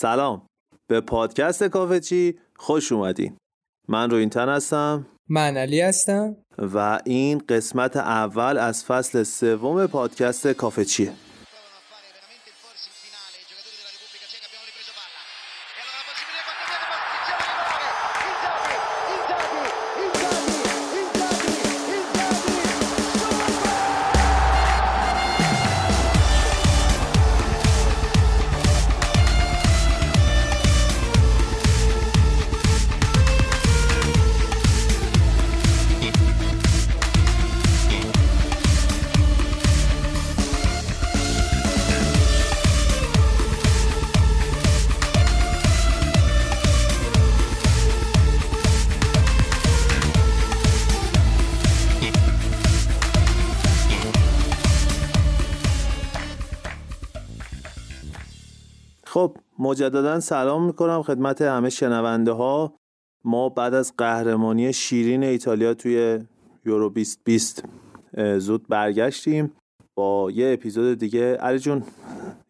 سلام. به پادکست کافه چی خوش اومدین. من روی تن هستم. من علی هستم. و این قسمت اول از فصل سوم پادکست کافه مجددا سلام می‌کنم خدمت همه شنونده ها ما بعد از قهرمانی شیرین ایتالیا توی یورو 2020 زود برگشتیم. با یه اپیزود دیگه علی جون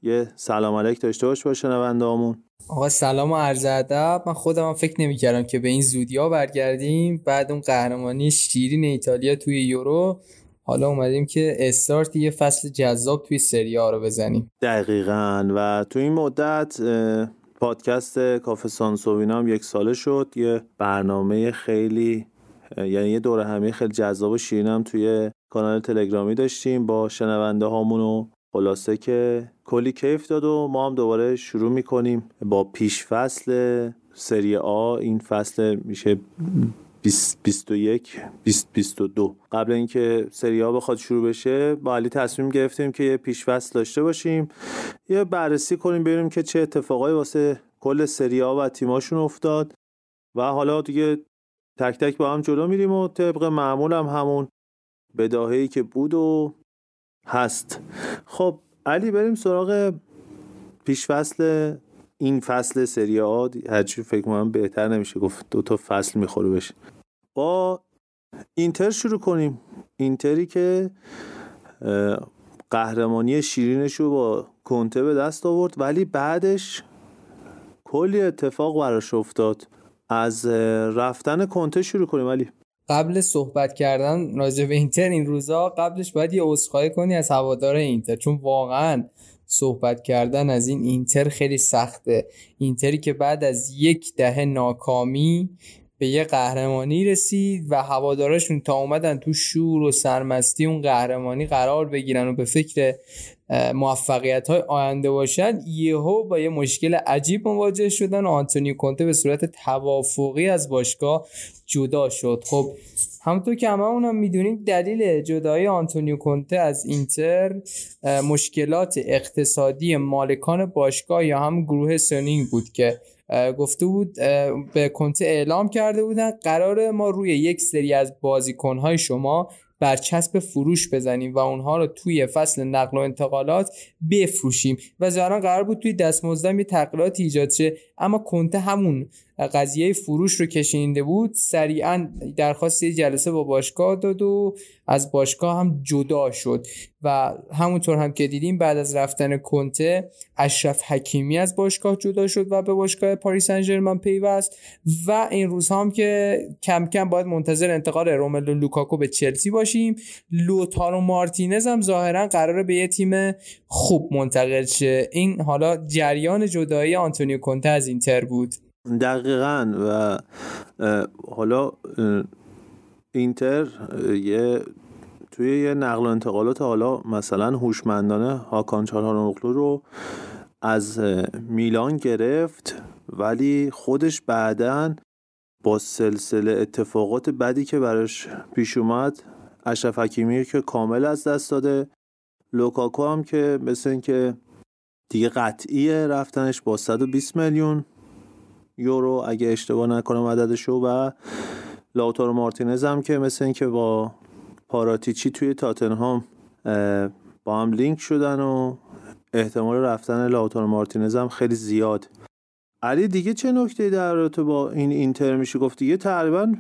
یه سلام علیک داشته باش با شنونده هامون آقا سلام و عرض ادب. من خودم فکر نمی‌کردم که به این زودی ها برگردیم. بعد اون قهرمانی شیرین ایتالیا توی یورو. حالا اومدیم که استارت یه فصل جذاب توی سری ها رو بزنیم. دقیقا. و تو این مدت پادکست کافه سانسووینا هم یک ساله شد. یه برنامه خیلی یعنی یه دوره همه خیلی جذاب و شیرین توی کانال تلگرامی داشتیم با شنونده هامون و خلاصه که کلی کیف داد و ما هم دوباره شروع می‌کنیم با پیش فصل سری آ. این فصل میشه 21 2022 قبل اینکه سری ها بخواد شروع بشه با علی تصمیم گرفتیم که یه پیشفصل داشته باشیم یه بررسی کنیم ببینیم که چه اتفاقایی واسه کل سری ها و تیماشون افتاد. و حالا دیگه تک تک با هم جلو میریم و طبق معمول هم همون بداههی که بود و هست. خب علی بریم سراغ پیشفصل این فصل سری آ هرچی فکر کنم بهتر نمیشه گفت. دو تا فصل می‌خوره بشه. با اینتر شروع کنیم. اینتری که قهرمانی شیرینش رو با کنته به دست آورد ولی بعدش کلی اتفاق براش افتاد. از رفتن کنته شروع کنیم ولی قبل صحبت کردن راجع به اینتر این روزا قبلش باید یه عذرخواهی کنی از هوادار اینتر چون واقعا صحبت کردن از این اینتر خیلی سخته. اینتری که بعد از یک دهه ناکامی به یه قهرمانی رسید و هوادارشون تا اومدن تو شور و سرمستی اون قهرمانی قرار بگیرن و به فکر موفقیت های آینده باشن یهو با یه مشکل عجیب مواجه شدن و آنتونیو کونته به صورت توافقی از باشگاه جدا شد. خب همونطور که همه هم می‌دونید دلیل جدایی آنتونیو کونته از اینتر مشکلات اقتصادی مالکان باشگاه یا هم گروه سونینگ بود که گفته بود به کنته اعلام کرده بودن قرار ما روی یک سری از بازیکنهای شما برچسب فروش بزنیم و اونها رو توی فصل نقل و انتقالات بفروشیم. و ظاهرا قرار بود توی دستمزدم یه تغییرات ایجاد شه اما کنته همون قضیه فروش رو کشینده بود سریعا درخواست جلسه با باشگاه داد و از باشگاه هم جدا شد. و همونطور هم که دیدیم بعد از رفتن کنته اشرف حکیمی از باشگاه جدا شد و به باشگاه پاریس سن ژرمن پیوست. و این روز هم که کم کم باید منتظر انتقال روملو لوکاکو به چلسی باشیم لوتارو مارتینز هم ظاهرا قراره به یه تیم خوب منتقل شه. این حالا جریان جدایی آنتونیو کنته از اینتر بود. دقیقا و حالا اینتر یه توی یه نقل و انتقالات حالا مثلا هوشمندانه هاکان چالهانوغلو رو از میلان گرفت ولی خودش بعدا با سلسله اتفاقات بدی که براش پیش اومد اشرف حکیمی که کامل از دست داده. لوکاکو هم که مثل اینکه دیگه قطعیه رفتنش با 120 میلیون. یورو اگه اشتباه نکنم عددشو و لاوتارو مارتینز هم که مثل اینکه با پاراتیچی توی تاتنهام با هم لینک شدن و احتمال رفتن لاوتارو مارتینز هم خیلی زیاد. علی دیگه چه نکته در رابطه با این اینتر میشه گفت؟ دیگه تقریبا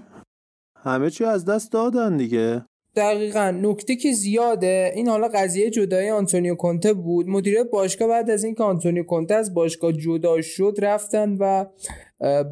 همه چی از دست دادن دیگه. دقیقا. نکته که زیاده این حالا قضیه جدایی آنتونیو کونته بود. مدیریت باشگاه بعد از اینکه آنتونیو کونته از باشگاه جدا شد رفتن و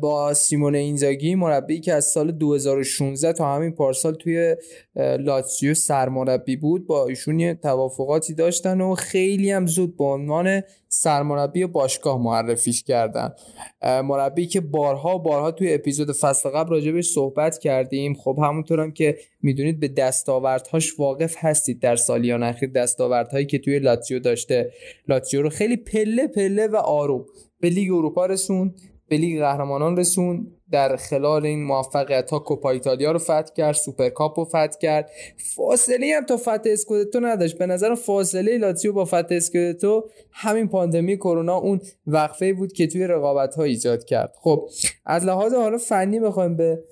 با سیمون اینزاگی مربی که از سال 2016 تا همین پارسال توی لاتسیو سرمربی بود. با ایشون یه توافقاتی داشتن و خیلی هم زود به عنوان سرمربی باشگاه معرفیش کردن. مربی که بارها بارها توی اپیزود فصل قبل راجبش صحبت کردیم. خب همونطور هم که می‌دونید به دستاوردهاش واقف هستید در سالیان اخیر دستاوردهایی که توی لاتزیو داشته. لاتزیو رو خیلی پله پله و آروم به لیگ اروپا رسون به لیگ قهرمانان رسون در خلال این موفقیت ها کوپا ایتالیا رو فتح کرد سوپرکاپ رو فتح کرد. فاصله هم تا فتح اسکودتو نداشت. به نظر فاصله لاتزیو با فتح اسکودتو همین پاندمی کرونا اون وقفه بود که توی رقابت ها ایجاد کرد. خب از لحاظ حالا فنی بخوایم به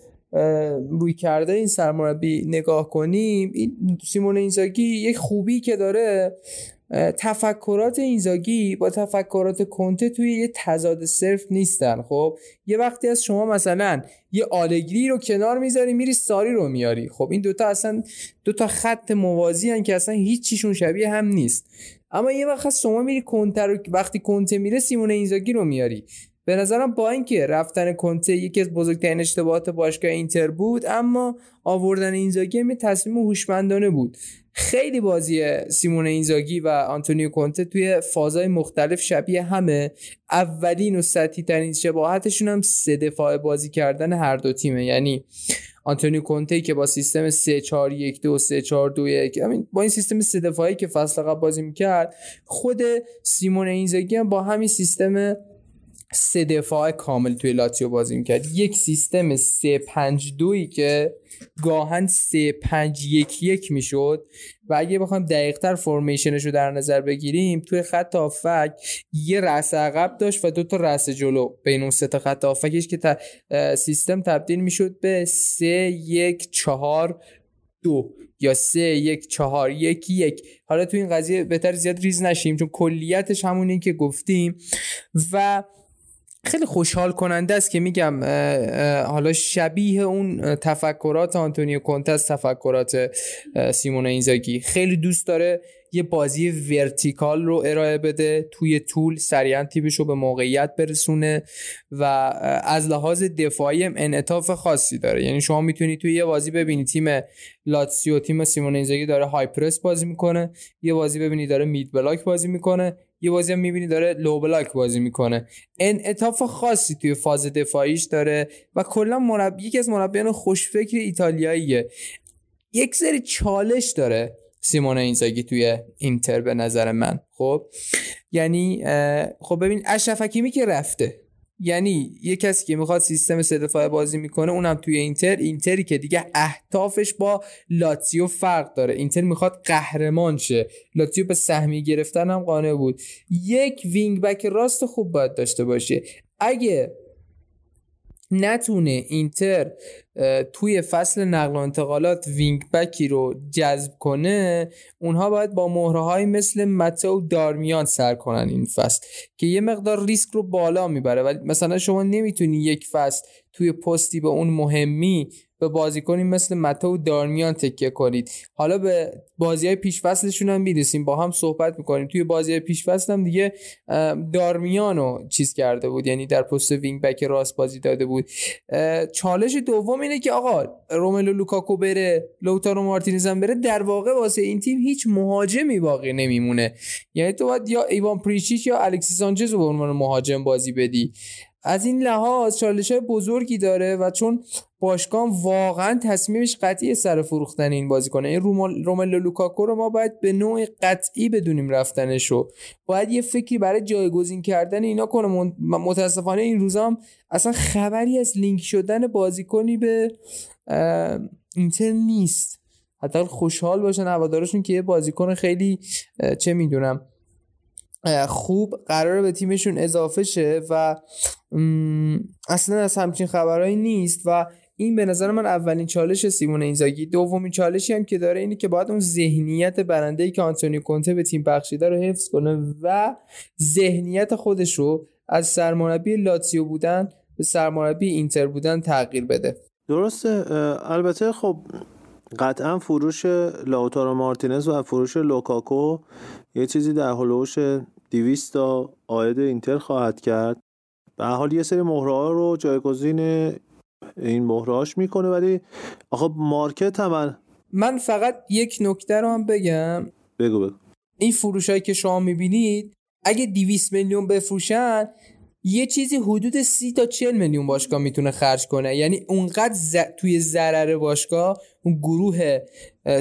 روی کرده این سرمربی نگاه کنیم. این سیمون اینزاگی یک خوبی که داره. تفکرات اینزاگی با تفکرات کنته توی یه تضاد صرف نیستن خب؟ یه وقتی از شما مثلا یه آلگری رو کنار می‌ذاری میری ساری رو میاری خب این دوتا اصلا دوتا خط موازی هن که اصلا هیچیشون شبیه هم نیست. اما یه وقت شما میری کنته رو وقتی کنته میره سیمون اینزاگی رو میاری به نظرم با اینکه رفتن کنته یکی از بزرگترین اشتباهات باشگاه اینتر بود اما آوردن اینزاگی می تصمیم هوشمندانه بود. خیلی بازی سیمون اینزاگی و آنتونیو کونته توی فازهای مختلف شبیه همه. اولین و سطحی ترین شباهتشون هم سه دفاع بازی کردن هر دو تیمه. یعنی آنتونیو کونته که با سیستم 3 4 1 2 3 4 2 1 با این سیستم سه دفاعی که فصل قبل بازی می‌کرد خود سیمون اینزاگی هم با همین سیستم سه دفاع کامل توی لاتزیو بازی می‌کرد. یک سیستم سه پنج دوی که گاهن سه پنج یک یک می‌شد. و اگه بخوایم دقیقتر formation ش رو در نظر بگیریم توی خط هافبک یه رأس عقب داشت و دو تا رأس جلو. بین اون سه تا خط هافبکش که سیستم تبدیل می‌شد به سه یک چهار دو یا سه یک چهار یک یک. حالا تو این قضیه بهتر زیاد ریز نشیم چون کلیتش همونی که گفتیم. و خیلی خوشحال کننده است که میگم حالا شبیه اون تفکرات آنتونیو کونته‌ست تفکرات سیمون اینزاگی. خیلی دوست داره یه بازی vertical رو ارائه بده توی طول سریعا تیمش رو به موقعیت برسونه و از لحاظ دفاعی هم انعطاف خاصی داره. یعنی شما می‌تونید توی یه بازی ببینید تیم لاتسیو تیم سیمون اینزاگی داره high press بازی می‌کنه یه بازی ببینید داره mid block بازی می‌کنه یه بازی هم می‌بینی داره low block بازی می‌کنه. انعطاف خاصی توی فاز دفاعیش داره و کلا مربی یکی از مربیان خوشفکر ایتالیاییه. یک سری چالش داره سیمون اینزاگی توی اینتر به نظر من خب؟ یعنی خب ببین اشرف حکیمی که رفته. یعنی یه کسی که می‌خواد سیستم سه دفاعه بازی می‌کنه اونم توی اینتر. اینتری که دیگه اهدافش با لاتزیو فرق داره. اینتر می‌خواد قهرمان شه. لاتزیو به سهمی گرفتن هم قانع بود. یک wing back راست خوب باید داشته باشه. اگه نتونه اینتر توی فصل نقل و انتقالات wing back ی رو جذب کنه اونها باید با مهره های مثل متئو دارمیان سر کنن این فصل که یه مقدار ریسک رو بالا می‌بره. ولی مثلا شما نمی‌تونی یک فصل توی پستی به اون مهمی به بازیکنی مثل متئو دارمیان تکیه کنید. حالا به بازی های پیش فصلشون هم می‌رسیم. با هم صحبت می‌کنیم. توی بازی های پیش فصل هم دیگه دارمیان رو چیز کرده بود. یعنی در پست wing back راست بازی داده بود. چالش دوم اینه که آقا روملو لوکاکو بره لوتارو مارتینز هم بره. در واقع واسه این تیم هیچ مهاجمی باقی نمیمونه. یعنی تو باید یا ایوان پریشیچ یا الکسیس سانچز رو به عنوان مهاجم بازی بدی. از این لحاظ چالش های بزرگی داره و چون باشگاه واقعا تصمیمش قطعی سر فروختن این بازیکنه این روملو لوکاکو رو ما باید به نوع قطعی بدونیم رفتنش رو باید یه فکری برای جایگزین کردن اینا کنه. متاسفانه این روزا هم اصلا خبری از لینک شدن بازیکنی به اینتر نیست. حتی خوشحال باشن هوادارشون که یه بازیکن خیلی چه می‌دونم خوب قراره به تیمشون اضافه شه و اصلا از همچین خبرهایی نیست و این به نظر من اولین چالش سیمون اینزاگی. دومین چالشی هم که داره اینه که باید اون ذهنیت برنده ای که آنتونی کنته به تیم بخشیده رو حفظ کنه و ذهنیت خودش رو از سرمربی لاتسیو بودن به سرمربی اینتر بودن تغییر بده. درسته البته خب قطعا فروش لاوتارو مارتینز و فروش لوکاکو یه چیزی در حول و حوش 200 تا عاید اینتر خواهد کرد. به حال یه سری مهره ها رو جایگزین این مهرهاش می‌کنه ولی آخه market هم من فقط یک نکته رو هم بگم. بگو بگو. این فروش هایی که شما می‌بینید اگه 200 میلیون بفروشن یه چیزی حدود سی تا 40 میلیون باشگاه می‌تونه خرج کنه. یعنی اونقدر ز... توی ضرر باشگاه اون گروه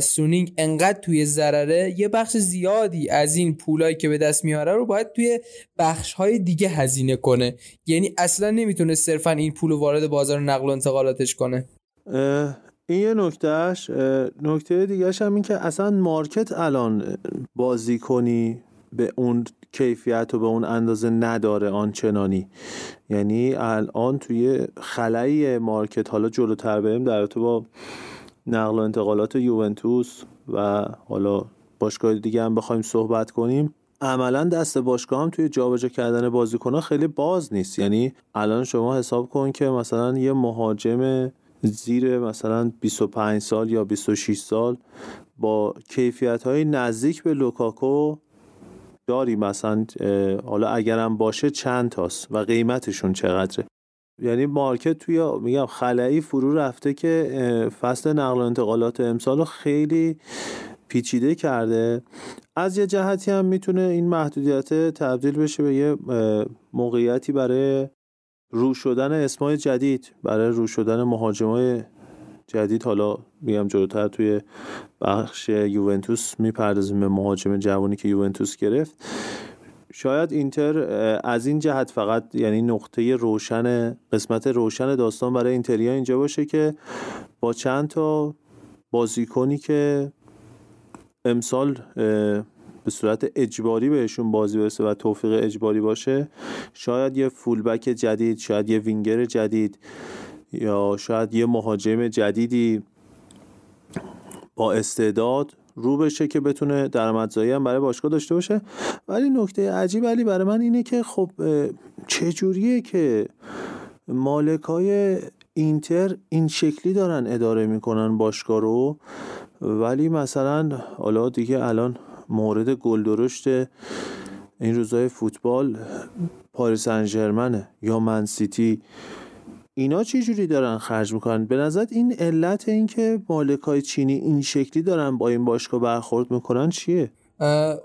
سونینگ انقدر توی ضرره یه بخش زیادی از این پولایی که به دست میاره رو باید توی بخش های دیگه هزینه کنه. یعنی اصلا نمی‌تونه صرفا این پول وارد بازار نقل و انتقالاتش کنه. این یه نکتهش نکته دیگهش هم این که اصلا مارکت الان بازی کنی به اون کیفیت و به اون اندازه نداره آنچنانی. یعنی الان توی خلای مارکت حالا جلوتر بریم در با نقل و انتقالات یوونتوس و حالا باشگاه دیگه هم بخوایم صحبت کنیم. عملا دست باشگاه هم توی جابجا کردن بازیکنها خیلی باز نیست. یعنی الان شما حساب کن که مثلا یه مهاجم زیر مثلا 25 سال یا 26 سال با کیفیت های نزدیک به لوکاکو داری مثلا حالا اگرم باشه چند تاست و قیمتشون چقدره؟ یعنی مارکت توی میگم خلایی فرو رفته که فصل نقل و انتقالات امسال رو خیلی پیچیده کرده. از یه جهتی هم می‌تونه این محدودیت تبدیل بشه به یه موقعیتی برای رو شدن اسمای جدید برای رو شدن مهاجمای جدید حالا میگم جلوتر توی بخش یوونتوس می‌پردازیم به مهاجم جوانی که یوونتوس گرفت. شاید اینتر از این جهت فقط یعنی نقطه روشن قسمت روشن داستان برای اینتریا اینجا باشه که با چند تا بازیکنی که امسال به صورت اجباری بهشون بازی برسه و توفیق اجباری باشه شاید یه فولبک جدید شاید یه وینگر جدید یا شاید یه مهاجم جدیدی با استعداد رو بشه که بتونه درآمدزایی هم برای باشگاه داشته باشه. ولی نکته عجیب ولی برای من اینه که خب چجوریه که مالکای اینتر این شکلی دارن اداره می‌کنن باشگاه رو؟ ولی مثلا حالا دیگه الان مورد گلدرشت این روزای فوتبال پاریس انجرمنه یا منسیتی اینا چه جوری دارن خرج می‌کنن؟ به نظر این علت این که مالکای چینی این شکلی دارن با این باشگاه برخورد می‌کنن چیه؟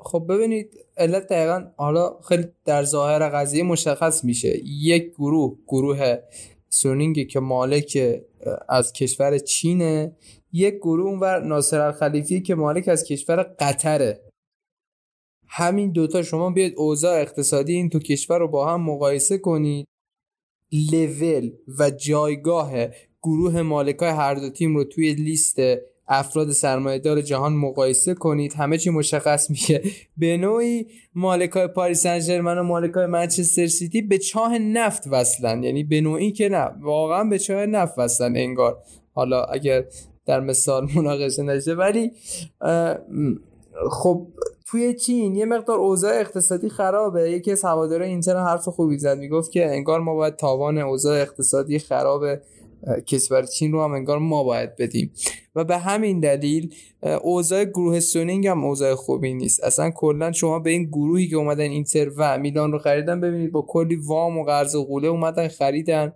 خب ببینید علت دقیقا حالا خیلی در ظاهر قضیه مشخص میشه. یک گروه گروه سونینگی که مالک از کشور چینه یک گروه اونور ناصر الخلیفی که مالک از کشور قطره. همین دوتا شما بیاید اوضاع اقتصادی این تو کشور رو با هم مقایسه کنید. لول و جایگاه گروه مالکای هر دو تیم رو توی لیست افراد سرمایهدار جهان مقایسه کنید. همه چی مشخص میشه. به نوعی مالکای پاریس سن و مالکای منچستر سیتی به چاه نفت وصلن. یعنی به نوعی که نه. واقعا به چاه نفت وصلن انگار. حالا اگر در مثال مناقشه نشه. ولی خب توی چین یه مقدار اوضاع اقتصادی خرابه. یکی از هواداران اینتر حرف خوبی زد می‌گفت که انگار ما باید تاوان اوضاع اقتصادی خراب کشور چین رو هم انگار ما باید بدیم. و به همین دلیل اوضاع گروه سونینگ هم اوضاع خوبی نیست. اصلا کلا شما به این گروهی که اومدن اینتر و میلان رو خریدن ببینید با کلی وام و قرض و قوله اومدن خریدن.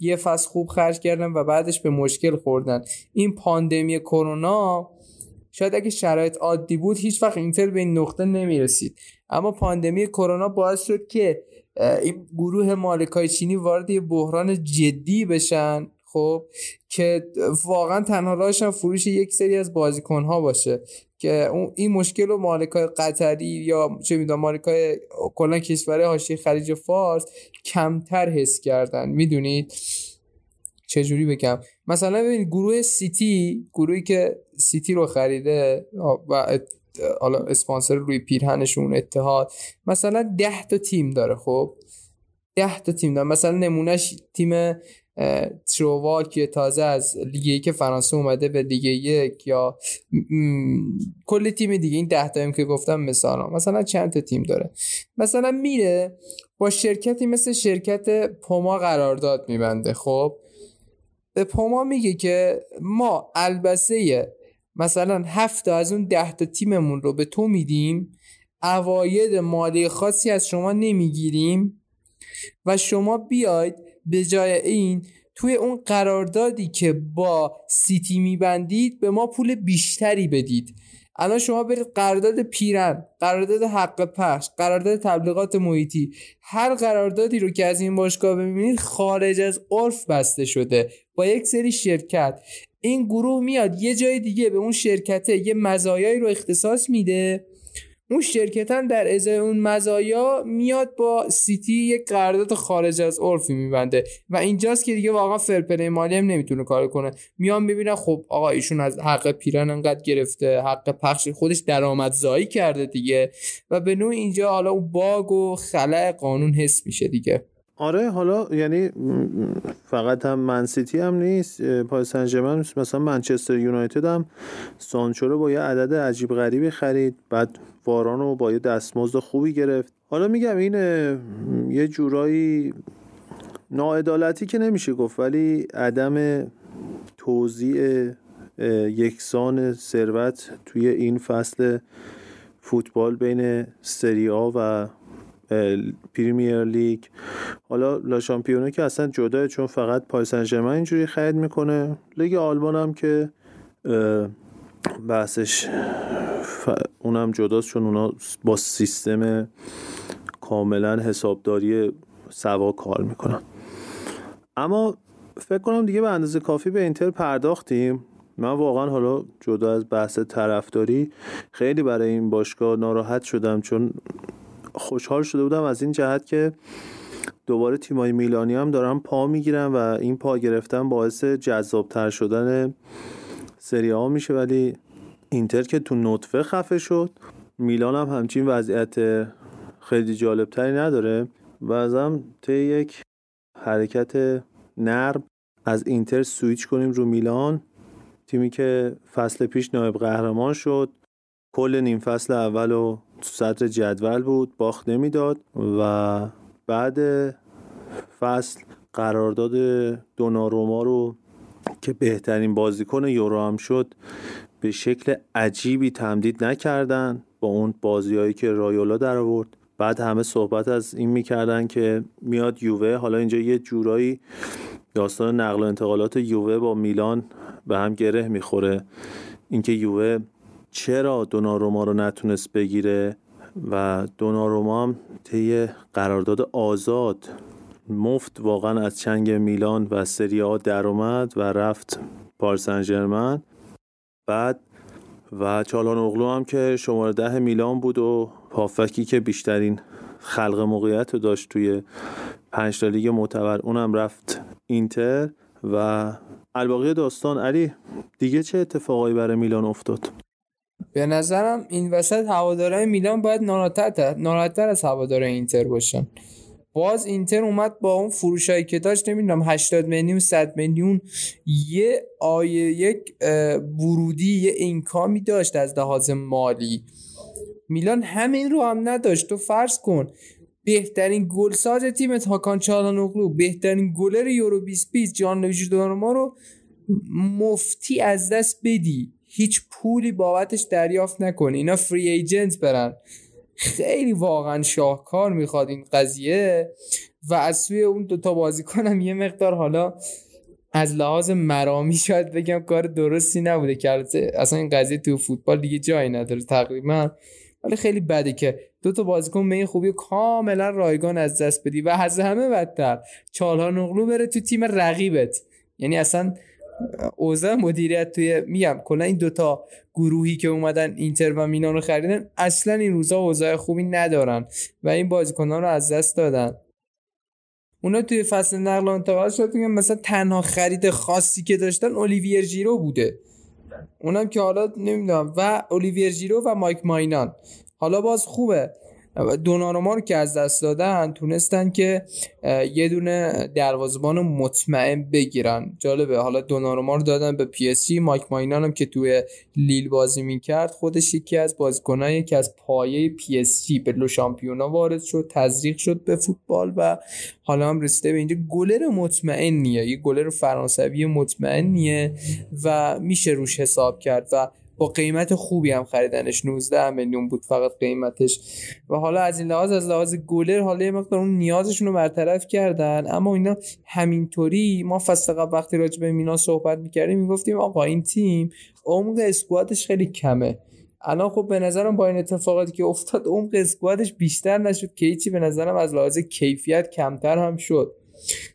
یه فصل خوب خرج کردن و بعدش به مشکل خوردن. این پاندمی کرونا شاید اگه شرایط عادی بود هیچ وقت اینتر به این نقطه نمی‌رسید. اما پاندمی کرونا باعث شد که این گروه مالکای چینی وارد یه بحران جدی بشن خب که واقعا تنها راهش فروش یک سری از بازیکن ها باشه. که این مشکل رو مالکای قطری یا چه می‌دونم مالکای کلا کشور حاشیه خلیج فارس کمتر حس کردن. می‌دونید؟ چجوری بگم؟ مثلا ببینید گروه سیتی گروهی که سیتی رو خریده و حالا اسپانسر روی پیرهنشون اتحاد مثلا ده تا تیم داره خب؟ ده تا تیم داره. مثلا نمونهش تیم تروا که تازه از لیگ یک فرانسه اومده به لیگ یک یا کل تیم دیگه. این ده تا تیم که گفتم مثلا مثلا چند تا تیم داره؟ مثلا میره با شرکتی مثل شرکت پوما قرارداد میبنده خب؟ به پوما میگه که ما البسه مثلا هفت از اون ده تا تیممون رو به تو میدیم عواید مالی خاصی از شما نمی‌گیریم و شما بیاید به جای این توی اون قراردادی که با سیتی میبندید به ما پول بیشتری بدید. الان شما برید قرارداد پیرن قرارداد حق پخش قرارداد تبلیغات محیطی هر قراردادی رو که از این باشگاه ببینید خارج از عرف بسته شده با یک سری شرکت. این گروه میاد یه جای دیگه به اون شرکته یه مزایایی رو اختصاص میده. اون شرکت هم در ازای اون مزایا میاد با سیتی یک قرارداد خارج از عرفی میبنده. و اینجاست که دیگه واقعا فرپلی مالی هم نمی‌تونه کار کنه. میان ببینن خب آقا ایشون از حق پیرن انقدر گرفته حق پخش خودش درآمدزایی کرده دیگه. و به نوع اینجا حالا اون باگ و خلع قانون حس میشه دیگه. آره حالا یعنی فقط هم منسیتی هم نیست پای سن مثلا منچستر یونایتد هم سانچو رو با یه عدد عجیب غریبی خرید بعد واران رو با یه دستمزد خوبی گرفت. حالا میگم این یه جورایی ناعدالتی که نمیشه گفت ولی عدم توزیع یکسان ثروت توی این فصل فوتبال بین سری آ و پریمیر لیگ. حالا لا شامپیونه که اصلا جداه چون فقط پای سن اینجوری خرید می‌کنه. لیگ آلمان هم که بحثش اونم جداست چون اونا با سیستم کاملا حسابداری سوا کار می‌کنن. اما فکر کنم دیگه به اندازه کافی به اینتر پرداختیم. من واقعا حالا جدا از بحث طرفداری خیلی برای این باشگاه ناراحت شدم چون خوشحال شده بودم از این جهت که دوباره تیمای میلانی هم دارن پا می‌گیرن و این پا گرفتن باعث جذابتر شدن سری ها میشه. ولی اینتر که تو نطفه خفه شد میلان هم همچین وضعیت خیلی جالبتری نداره و ازم طی یک حرکت نرم از اینتر سویچ کنیم رو میلان. تیمی که فصل پیش نایب قهرمان شد کل نیم فصل اول و تو سطر جدول بود باخت نمی‌داد و بعد فصل قرارداد دوناروما رو که بهترین بازیکن یورو هم شد به شکل عجیبی تمدید نکردن با اون بازیهایی که رایولا در آورد. بعد همه صحبت از این می‌کردن که میاد یووه حالا اینجا یه جورایی داستان نقل و انتقالات یووه با میلان به هم گره می‌خوره. اینکه یووه چرا دوناروما رو نتونست بگیره و دوناروما هم طی قرارداد آزاد مفت واقعا از چنگ میلان و سری آ در اومد و رفت پارسن بعد و چالان اغلو هم که شماره ده میلان بود و پافکی که بیشترین خلق موقعیت رو داشت توی پنج لیگ معتبر اونم رفت اینتر. و الباقی داستان علی دیگه چه اتفاقایی برای میلان افتاد؟ به نظرم این وسط هوادارهای میلان باید ناراحتتر از هوادارهای اینتر باشن. باز اینتر اومد با اون فروشایی که داشت نمی‌دونم 80 میلیون 100 میلیون یه آیه یک ورودی یه اینکامی داشت از لحاظ مالی. میلان همین رو هم نداشت. تو فرض کن بهترین گلساز تیمت هاکان چالانوغلو بهترین گلر یورو 2020 جان لویجی دونارما رو مفتی از دست بدی. هیچ پولی بابتش دریافت نکنی اینا فری ایجنت برن. خیلی واقعا شاهکار می‌خواد این قضیه و از سوی اون دوتا بازیکنم یه مقدار حالا از لحاظ مرامی شاید بگم کار درستی نبوده که اصلا این قضیه تو فوتبال دیگه جایی نداره تقریبا. ولی خیلی بده که دو تا بازیکن به این خوبی کاملا رایگان از دست بدی و از همه بدتر. چالها نقلو بره تو تیم رقیبت. یعنی اصلا اوضاع مدیریت توی میگم کلا این دوتا گروهی که اومدن اینتر و میلان رو خریدن اصلا این روزا اوضاع خوبی ندارن و این بازیکنان رو از دست دادن. اونا توی فصل نقل و انتقالات مثلا تنها خرید خاصی که داشتن اولیویر جیرو بوده. اونم که حالا نمی‌دونم و اولیویر جیرو و مایک ماینان. حالا باز خوبه. دوناروما رو که از دست دادن تونستن که یه دونه دروازبان مطمئن بگیرن. جالبه حالا دوناروما رو دادن به پی اس جی مایک ماینان هم که توی لیل بازی می‌کرد خودش یکی از بازیکنایی که از پایه پی اس جی به لو شامپیونا وارد شد تزریق شد به فوتبال و حالا هم رسیده به اینجا. گلر مطمئنیه یه گلر فرانسوی مطمئنیه و میشه روش حساب کرد و با قیمت خوبی هم خریدنش. 19 میلیون بود فقط قیمتش. و حالا از این لحاظ از لحاظ گلر حالا یه مقدار اون نیازشون رو برطرف کردن. اما اینا همینطوری ما فصل قبل وقتی راجع به مینا صحبت می‌کردیم می‌گفتیم آقا این تیم عمق اسکوادش خیلی کمه. الان خب به نظرم با این اتفاقاتی که افتاد عمق اسکوادش بیشتر نشد که هیچی. به نظرم از لحاظ کیفیت کمتر هم شد.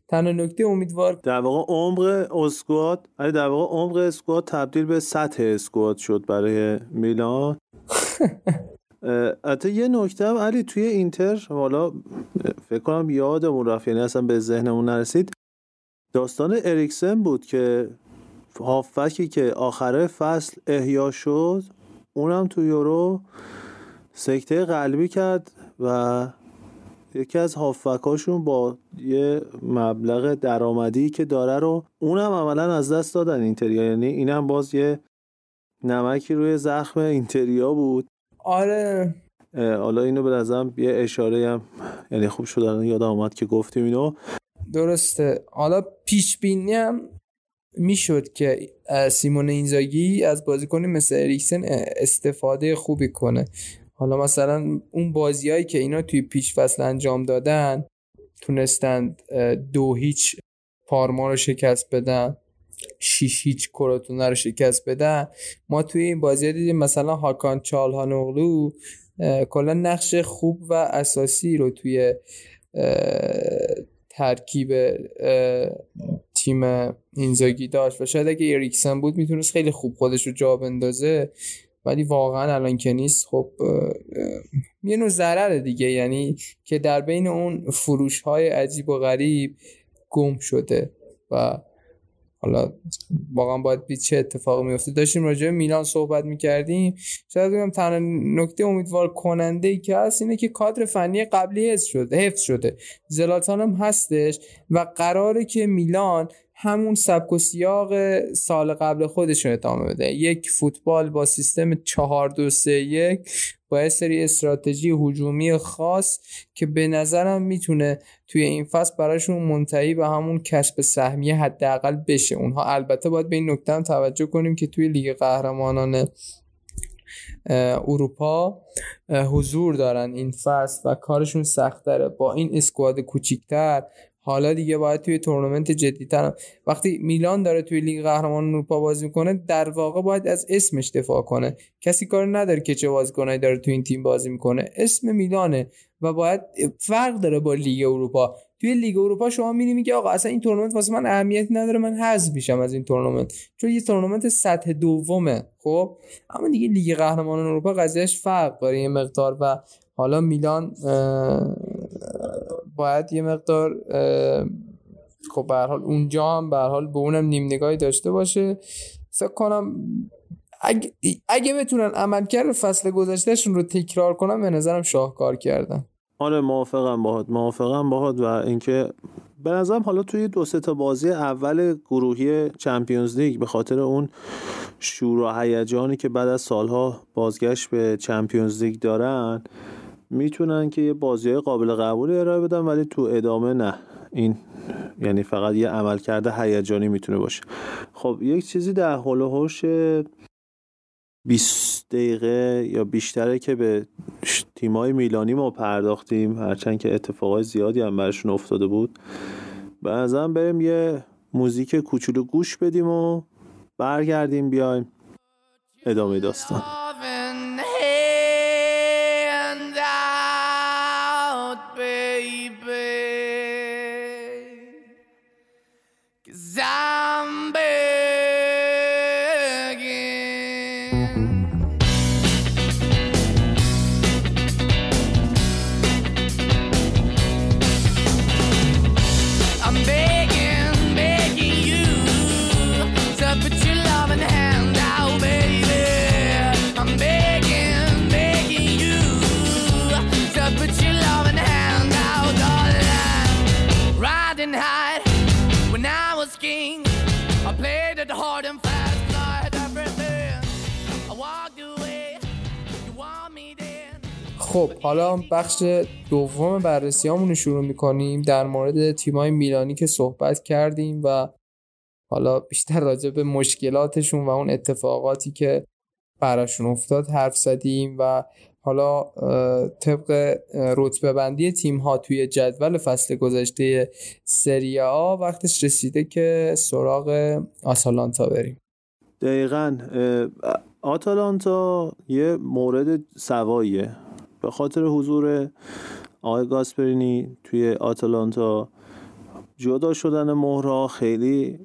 تنها نکته امیدوار در واقع عمق اسکواد علی در واقع عمق اسکواد تبدیل به سطح اسکواد شد برای میلان. حتی یه نکته هم علی توی اینتر حالا فکر کنم یادمون رفت یعنی اصلا به ذهنمون نرسید. داستان اریکسن بود که هافکی که آخره فصل احیا شد اونم تو یورو سکته قلبی کرد و یکی از هافکاشون با یه مبلغ درآمدی که داره رو اونم عملا از دست دادن اینتریا. یعنی اینم باز یه نمکی روی زخم اینتریا بود. آره. حالا اینو به نظرم یه اشاره هم یعنی خوب شد یاد آمد که گفتیم اینو. درسته. حالا پیش بینی هم می‌شد که سیمون اینزاگی از بازیکن مثل اریکسن استفاده خوبی کنه. حالا مثلا اون بازیهایی که اینا توی پیش فصل انجام دادن تونستند دو هیچ پارما رو شکست بدن شیش هیچ کراتونه رو شکست بدن. ما توی این بازی دیدیم مثلا هاکان چالهانوغلو کلا نقش خوب و اساسی رو توی ترکیب تیم اینزاگی داشت و شاید اگه اریکسن بود می‌تونست خیلی خوب خودش رو جا بندازه. ولی واقعا الان که نیست خب یه نوع ضرر دیگه. یعنی که در بین اون فروش های عجیب و غریب گم شده و حالا واقعا باید بید چه اتفاقی میفته داشتیم راجع میلان صحبت می‌کردیم. شاید بگم تنها نکته امیدوار کننده ای که هست اینه که کادر فنی قبلی حفظ شده حفظ شده. زلاتان هم هستش و قراره که میلان همون سبک و سیاق سال قبل خودشون ادامه بده. یک فوتبال با سیستم 4 2 3 1 با یه سری استراتژی هجومی خاص که به نظرم می‌تونه توی این فصل براشون منتهی به همون کسب سهمیه حداقل بشه. اونها البته باید به این نکته هم توجه کنیم که توی لیگ قهرمانان اروپا حضور دارن این فصل و کارشون سخت داره با این squad کوچیکتر حالا دیگه باید توی تورنمنت جدیتر وقتی میلان داره توی لیگ قهرمان اروپا بازی می‌کنه در واقع باید از اسمش دفاع کنه. کسی کار نداره که چه بازیکنایی داره توی این تیم بازی می‌کنه. اسم میلانه و باید فرق داره با لیگ اروپا. توی لیگ اروپا شما می‌بینی میگه آقا اصلا این تورنمنت واسه من اهمیتی نداره من حذف میشم از این تورنمنت. چون یه تورنمنت سطح دومه خب؟ اما دیگه لیگ قهرمانان اروپا قضیهش فرق داره یه مقدار. و حالا میلان باید یه مقدار خب به حال اونجا هم به حال به اونم نیم نگاهی داشته باشه. فکر کنم اگه, اگه بتونن عملکرد فصل گذشتهشون رو تکرار کنم به نظرم شاهکار کردن. آره موافقم باهات. موافقم باهات و اینکه به نظرم حالا توی دو سه تا بازی اول گروهی چمپیونز لیگ به خاطر اون شور و هیجانی که بعد از سالها بازگشت به چمپیونز لیگ دارن می‌تونن که یه بازی قابل قبول ارائه بدن ولی تو ادامه نه. این یعنی فقط یه عمل کرده هیجانی می‌تونه باشه. خب یک چیزی در حول و حوش 20 دقیقه یا بیشتره که به تیمای میلانی ما پرداختیم هرچند که اتفاقای زیادی هم برشون افتاده بود. نظرم بریم یه موزیک کوچولو گوش بدیم و برگردیم بیایم ادامه داستان. خب حالا بخش دوم بررسی رو شروع می‌کنیم در مورد تیمای میلانی که صحبت کردیم و حالا بیشتر راجع به مشکلاتشون و اون اتفاقاتی که براشون افتاد حرف زدیم و حالا طبق رتبه بندی تیم ها توی جدول فصل گذشته سری آ وقتش رسیده که سراغ آتالانتا بریم. دقیقا آتالانتا یه مورد سواییه. به خاطر حضور آقای گاسپرینی توی آتالانتا جدا شدن مهرها خیلی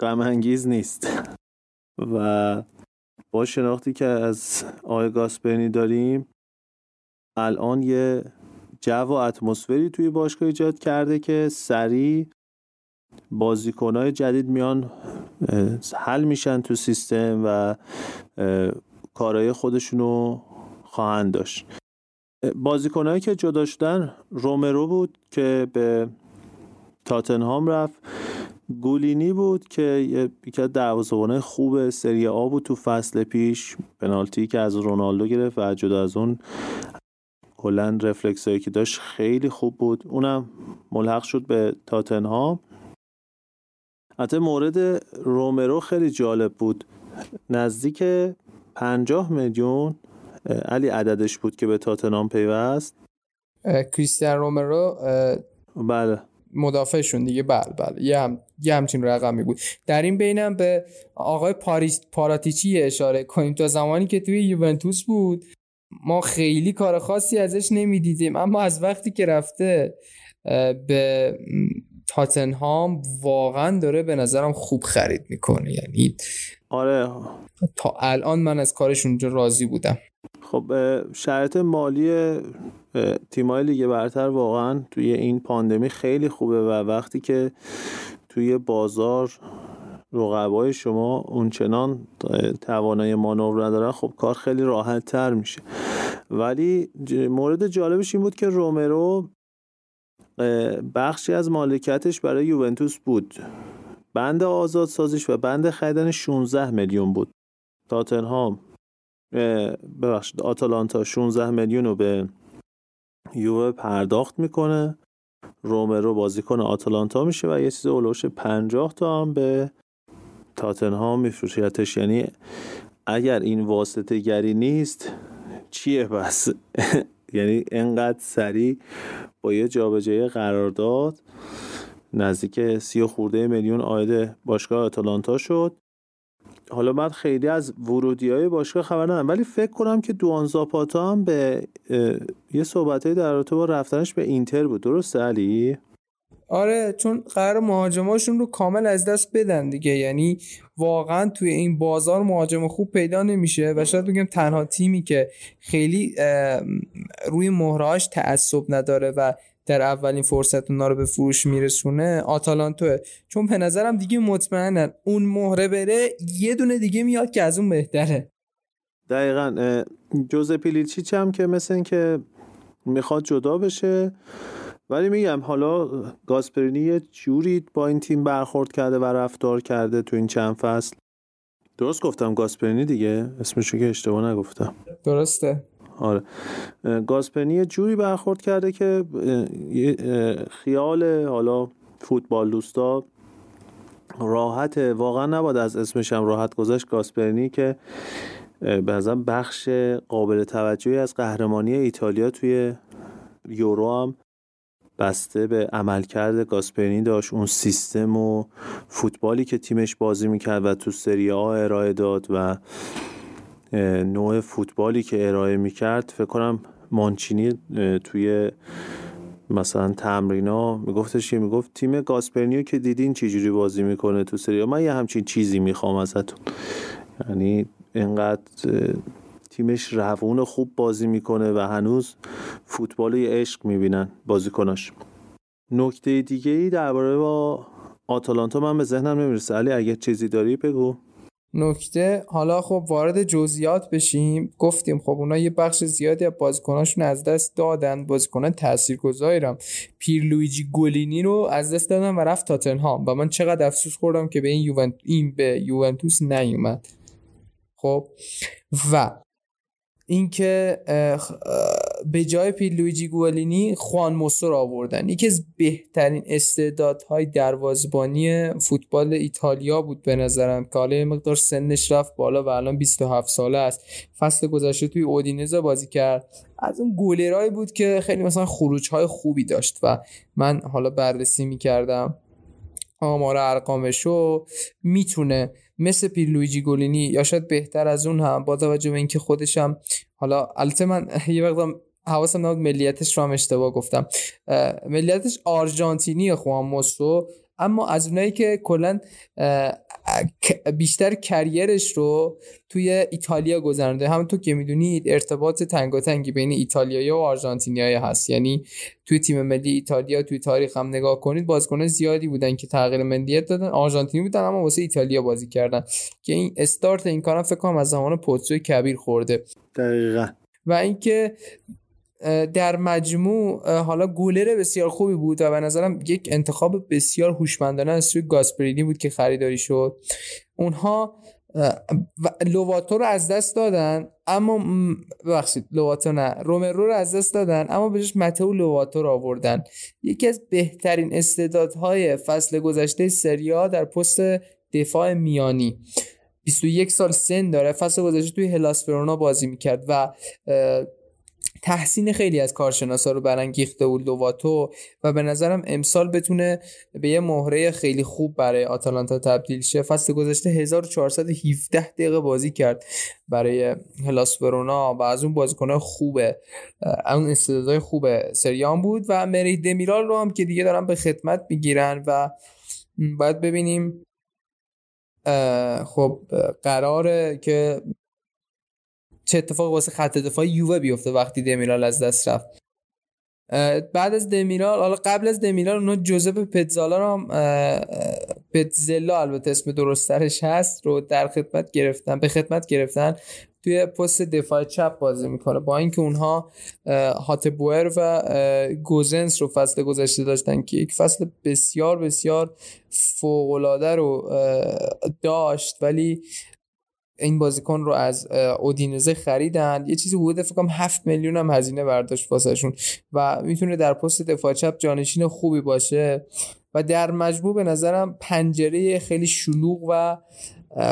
غم نیست. و با شناختی که از آقای گاسپرینی داریم الان یه جو و اتمسفری توی باشگاه ایجاد کرده که سریع بازیکنهای جدید میان حل میشن تو سیستم و کارهای خودشونو خواهند داشت. بازیکنهایی که جدا شدن رومرو بود که به تاتنهام رفت. گولینی بود که یکی از دروازه‌بانای خوب سری آ بود تو فصل پیش. پنالتی که از رونالدو گرفت و جدا از اون کلا رفلکس هایی که داشت خیلی خوب بود. اونم ملحق شد به تاتنهام. حتی مورد رومرو خیلی جالب بود. نزدیک 50 میلیون علی عددش بود که به تاتنهام پیوست؟ کریستیان رومرو بله. مدافعشون دیگه بله بله. یه, هم، یه همچین رقمی بود. در این بینم به آقای پاریس پاراتیچی اشاره کنیم. تا زمانی که توی یوونتوس بود ما خیلی کار خاصی ازش نمی‌دیدیم. اما از وقتی که رفته به تاتنهام واقعا داره به نظرم خوب خرید می‌کنه. یعنی آره. تا الان من از کارش اونجا راضی بودم. خب شرط مالی تیمای لیگ برتر واقعا توی این پاندمی خیلی خوبه و وقتی که توی بازار رقبای شما اونچنان توانایی مانور ندارن خب کار خیلی راحت تر میشه. ولی مورد جالبش این بود که رومرو بخشی از مالکیتش برای یوونتوس بود. بند آزاد سازش و بند خریدن 16 میلیون بود. تاتنهام ببخشید آتالانتا 16 میلیون رو به یووه پرداخت می‌کنه. رومرو بازیکن آتالانتا میشه و یه چیز اولوش 50 تا هم به تاتنهام میفروشیتش یعنی اگر این واسطه گری نیست چیه بس؟ یعنی انقدر سریع با یه جابجایی قرارداد نزدیک سی خورده میلیون آید باشگاه آتالانتا شد. حالا من خیلی از ورودی های باشگاه خبر ندارم ولی فکر کنم که دوان زاپاتا هم به یه صحبت در رابطه با رفتنش به اینتر بود. درسته علی؟ آره چون قرار مهاجماشون رو کامل از دست بدن دیگه. یعنی واقعا توی این بازار مهاجم خوب پیدا نمیشه و شاید بگم تنها تیمی که خیلی روی مهرهاش تعصب نداره و در اولین فرصت اونا رو به فروش میرسونه. آتالانتوه. چون به نظرم دیگه مطمئنن اون مهره بره یه دونه دیگه میاد که از اون بهتره. دقیقا جوز پیلیچیچ هم که مثل این که می‌خواد جدا بشه. ولی میگم حالا گاسپرینی یه جوری با این تیم برخورد کرده و رفتار کرده تو این چند فصل. درست گفتم گاسپرینی دیگه؟ اسمشو که اشتباه نگفتم. درسته. آره. گاسپرینی یه جوری برخورد کرده که خیال حالا فوتبال دوستا راحت واقعا نباید از اسمش هم راحت گذاشت گاسپرینی که به بخش قابل توجهی از قهرمانی ایتالیا توی یورو هم بسته به عملکرد گاسپرینی داشت. اون سیستم و فوتبالی که تیمش بازی می‌کرد و تو سری آ ارائه داد و نوع فوتبالی که ارائه می‌کرد فکر کنم مانچینی توی مثلا تمرینا میگفتش که می‌گفت تیم گاسپرینیو که دیدین چجوری بازی می‌کنه تو سری من یه همچین چیزی می‌خوام ازتون. یعنی اینقدر تیمش روون خوب بازی می‌کنه و هنوز فوتبال عشق می‌بینن بازیکناش. نکته دیگه ای درباره با آتالانتا من به ذهنم نمی‌رسه. علی اگه چیزی داری بگو. نکته حالا خب وارد جزئیات بشیم. گفتیم خب اونا یه بخش زیادی از بازیکناشون از دست دادن. بازیکنان تاثیرگذارم. پیرلویجی گولینی رو از دست دادن و رفت تاتنهام. و من چقدر افسوس خوردم که به این یوونت این به یوونتوس نیومد. خب و اینکه به جای پیرلویجی گولینی خوان موسو را آوردن. یکی از بهترین استعدادهای دروازبانی فوتبال ایتالیا بود به نظرم که حالا مقدار سنش رفت بالا و الان 27 ساله است. فصل گذشته توی اودینزه بازی کرد. از اون گلرایی بود که خیلی مثلا خروج های خوبی داشت و من حالا بررسی می‌کردم. آمار ارقامشو می‌تونه مثل پیرلویجی گولینی یا شاید بهتر از اون هم با توجه به اینکه خودشم حالا البته من یه وقتم حواسم نبود ملیتش رو هم اشتباه گفتم. ملیتش آرژانتینی خوان موسو اما از اونایی که کلا بیشتر کریرش رو توی ایتالیا گذرانده. همونطور که می‌دونید ارتباط تنگی بین ایتالیایی و آرژانتینیایی هست. یعنی توی تیم ملی ایتالیا توی تاریخ هم نگاه کنید بازیکن زیادی بودن که تغییر ملیت دادن. آرژانتینی بودن اما واسه ایتالیا بازی کردن. که این استارت این کارم فکر کنم از زمان پوتسو کبیر خورده. دقیقا. و اینکه در مجموع حالا گولر بسیار خوبی بود و به نظرم یک انتخاب بسیار هوشمندانه از سوی گاسپرینی بود که خریداری شد. اونها لواتو رو از دست دادن اما ببخشید لواتو نه رومرو رو از دست دادن اما بهش متو لواتو رو آوردن. یکی از بهترین استعدادهای فصل گذشته سریا در پست دفاع میانی. 21 سال سن داره فصل گذشته توی هلاس فرونا بازی می‌کرد و تحسین خیلی از کارشناسا رو برانگیخته بود لوواتو و به نظرم امسال بتونه به یه مهره خیلی خوب برای آتالانتا تبدیل شه. فصل گذشته 1417 دقیقه بازی کرد برای هلاس ورونا و از اون بازیکن‌های خوبه اون استعدادهای خوبه سریان بود و مری دمیرال رو هم که دیگه دارن به خدمت می‌گیرن و باید ببینیم خب قراره که چه اتفاق واسه خط دفاع یووه بیفته وقتی دمیرال از دست رفت. بعد از دمیرال حالا قبل از دمیرال اونا جوزف پتزالا رو هم پتزلا البته اسم درسترش هست رو در خدمت گرفتن به خدمت گرفتن. توی پست دفاع چپ بازی می‌کنه. با اینکه اونها هاتبوئر و گوزنس رو فصل گذشته داشتن که یک فصل بسیار بسیار فوق رو داشت ولی این بازیکن رو از اودینزه خریدن. یه چیزی حدود فکر کنم 7 میلیون هم هزینه برداشت واسهشون. و می‌تونه در پست دفاع چپ جانشین خوبی باشه. و در مجموع به نظرم پنجره خیلی شلوغ و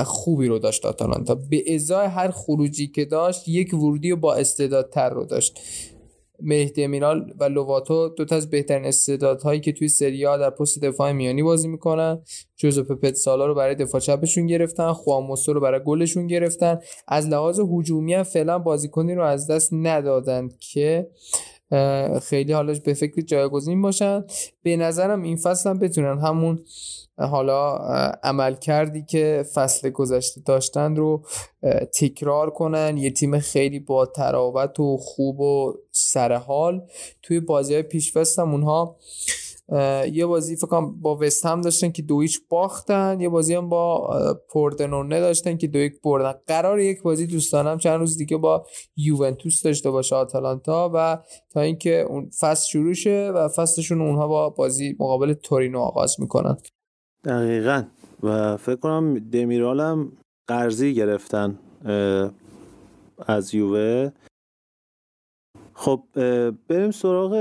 خوبی رو داشت آتالانتا. به ازای هر خروجی که داشت یک ورودی با استعدادتر رو داشت. مهدی مینال و لوواتو دو تا از بهترین استعدادهایی که توی سری در پست دفاع میانی بازی می‌کنن. جوزوپ پت سالا رو برای دفاع چپشون گرفتن خواموسو رو برای گلشون گرفتن. از لحاظ هجومی فعلا بازیکنی رو از دست ندادن که خیلی حالش به فکر جایگزین باشن. به نظرم این فصل هم بتونن همون حالا عمل کردی که فصل گذشته داشتن رو تکرار کنن. یه تیم خیلی با تراوت و خوب و سرحال. توی بازی های پیش اونها یه بازی فکر با وست هم داشتن که دویچ باختن یه بازی هم با پوردنونه داشتن که دویک بردن. قرار یک بازی دوستانم چند روز دیگه با یوونتوس داشته باشه آتالانتا و تا اینکه اون فصل شروع شه و فصلشون اونها با بازی مقابل تورینو آغاز می‌کنن. دقیقا. و فکر کنم دمیرال هم قرضی گرفتن از یووه. خب بریم سراغ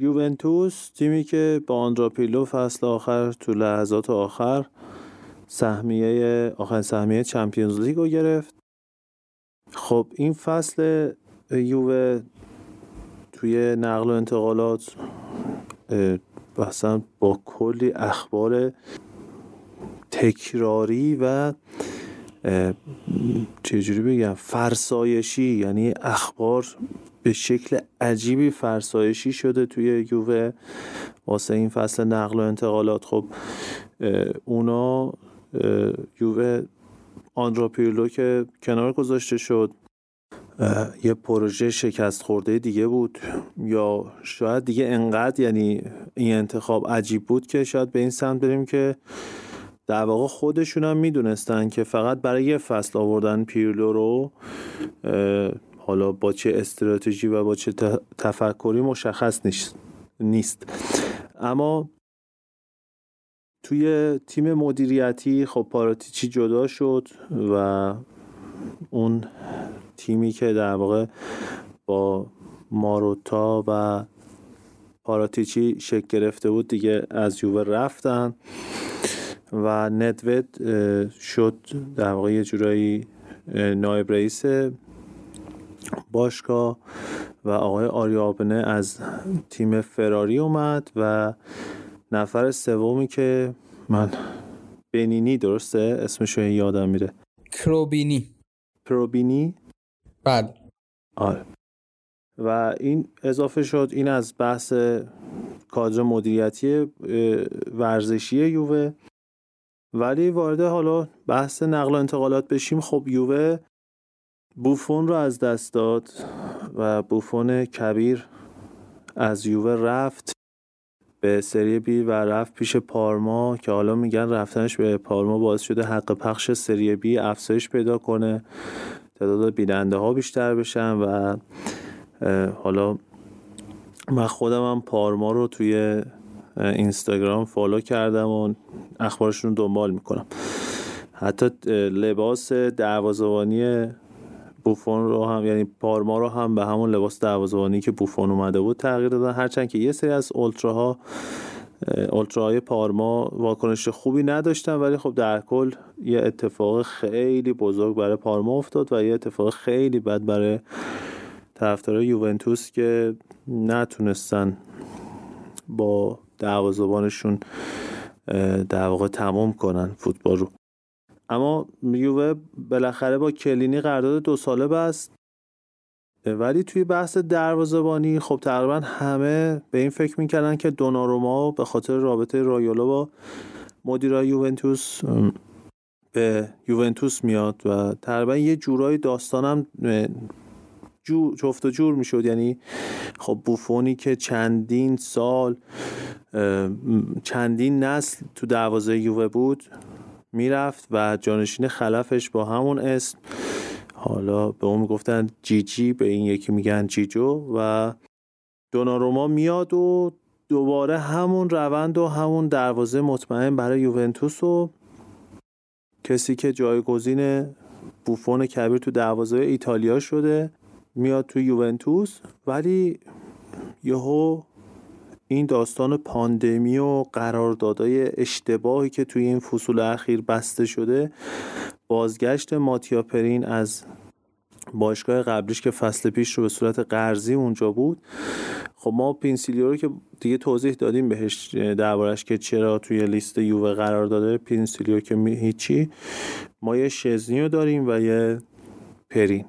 یوونتوس تیمی که با آندرا پیلو فصل آخر تو لحظات آخر سهمیه آخر سهمیه چمپیونز لیگ رو گرفت. خب این فصل یووه توی نقل و انتقالات اصلا با کلی اخبار تکراری و چجوری بگم؟ فرسایشی یعنی اخبار به شکل عجیبی فرسایشی شده توی یووه. واسه این فصل نقل و انتقالات. خب اونا یووه آندرا پیرلو که کنار گذاشته شد یه پروژه شکست خورده دیگه بود. یا شاید دیگه انقدر یعنی این انتخاب عجیب بود که شاید به این سمت بریم که در واقع خودشون هم می‌دونستن که فقط برای فصل آوردن پیرلو رو حالا با چه استراتژی و با چه تفکری مشخص نیست نیست. اما توی تیم مدیریتی خب پاراتیچی جدا شد و اون تیمی که در واقع با ماروتا و پاراتیچی شکل گرفته بود دیگه از یووه رفتن. و ندوید شد در واقع یه جورایی نایب رئیس باشگاه و آقای آریابنه از تیم فراری اومد و نفر سومی که من بنینی درسته؟ اسمش یادم میره. کروبینی پروبینی؟ بله. آره. و این اضافه شد این از بحث کادر مدیریتی ورزشی یووه. ولی وارد حالا بحث نقل و انتقالات بشیم خب یووه بوفون رو از دست داد و بوفون کبیر از یووه رفت به سری بی و رفت پیش پارما که حالا میگن رفتنش به پارما باعث شده حق پخش سری بی افزایش پیدا کنه تعداد بیننده ها بیشتر بشن و حالا من خودم هم پارما رو توی اینستاگرام فالو کردم و اخبارشون رو دنبال می‌کنم. حتی لباس دروازه‌بانی بوفون رو هم یعنی پارما رو هم به همون لباس دروازه‌بانی که بوفون اومده بود تغییر دادن. هرچند که یه سری از اولتراها اولتراهای پارما واکنش خوبی نداشتن ولی خب در کل یه اتفاق خیلی بزرگ برای پارما افتاد و یه اتفاق خیلی بد برای طرفدارای یوونتوس که نتونستن با دروازه‌بانشون در واقع تمام کنن فوتبال رو. اما یووه بالاخره با کلینی قرارداد دو ساله بست. ولی توی بحث دروازه‌بانی خب تقریبا همه به این فکر می‌کردن که دوناروما به خاطر رابطه رایولا با مدیرای یوونتوس به یوونتوس میاد و تقریبا یه جورایی داستانم جو جفت و جور می‌شد. یعنی خب بوفونی که چندین سال چندین نسل تو دروازه یووه بود می‌رفت و جانشین خلفش با همون اسم حالا به اون می‌گفتن جیجی به این یکی میگن جیجو و دوناروما میاد و دوباره همون روند و همون دروازه مطمئن برای یوونتوس و کسی که جایگزین بوفون کبیر تو دروازه ایتالیا شده. میاد تو یوونتوس ولی یهو این داستان پاندمی و قراردادهای اشتباهی که توی این فصول اخیر بسته شده بازگشت ماتیا پرین از باشگاه قبلیش که فصل پیش رو به صورت قرضی اونجا بود. خب ما پینسولیو رو که دیگه توضیح دادیم بهش دربارش که چرا توی لیست یووه قرار داده پینسولیو که هیچی. ما یه شزنیو داریم و یه پرین.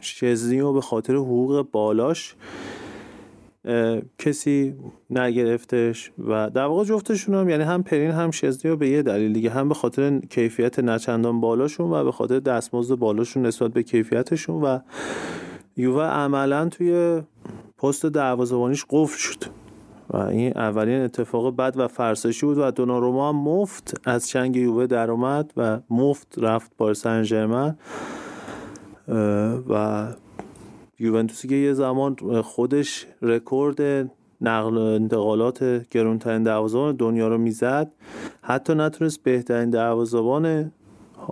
شزنیو به خاطر حقوق بالاش کسی نگرفتش و در واقع جفتشون هم یعنی هم پرین هم شزنیو به یه دلیل دیگه هم به خاطر کیفیت نچندان بالاشون و به خاطر دستمزد بالاشون نسبت به کیفیتشون و یووه عملا توی پست دروازه‌بانیش قفل شد. و این اولین اتفاق بد و فرسایشی بود و دوناروما هم مفت از چنگ یووه در اومد و مفت رفت پاریس سن و یوونتوسی که یه زمان خودش رکورد نقل انتقالات گرونترین دروازه‌بان دنیا رو می‌زد حتی نتونست بهترین دروازه‌بان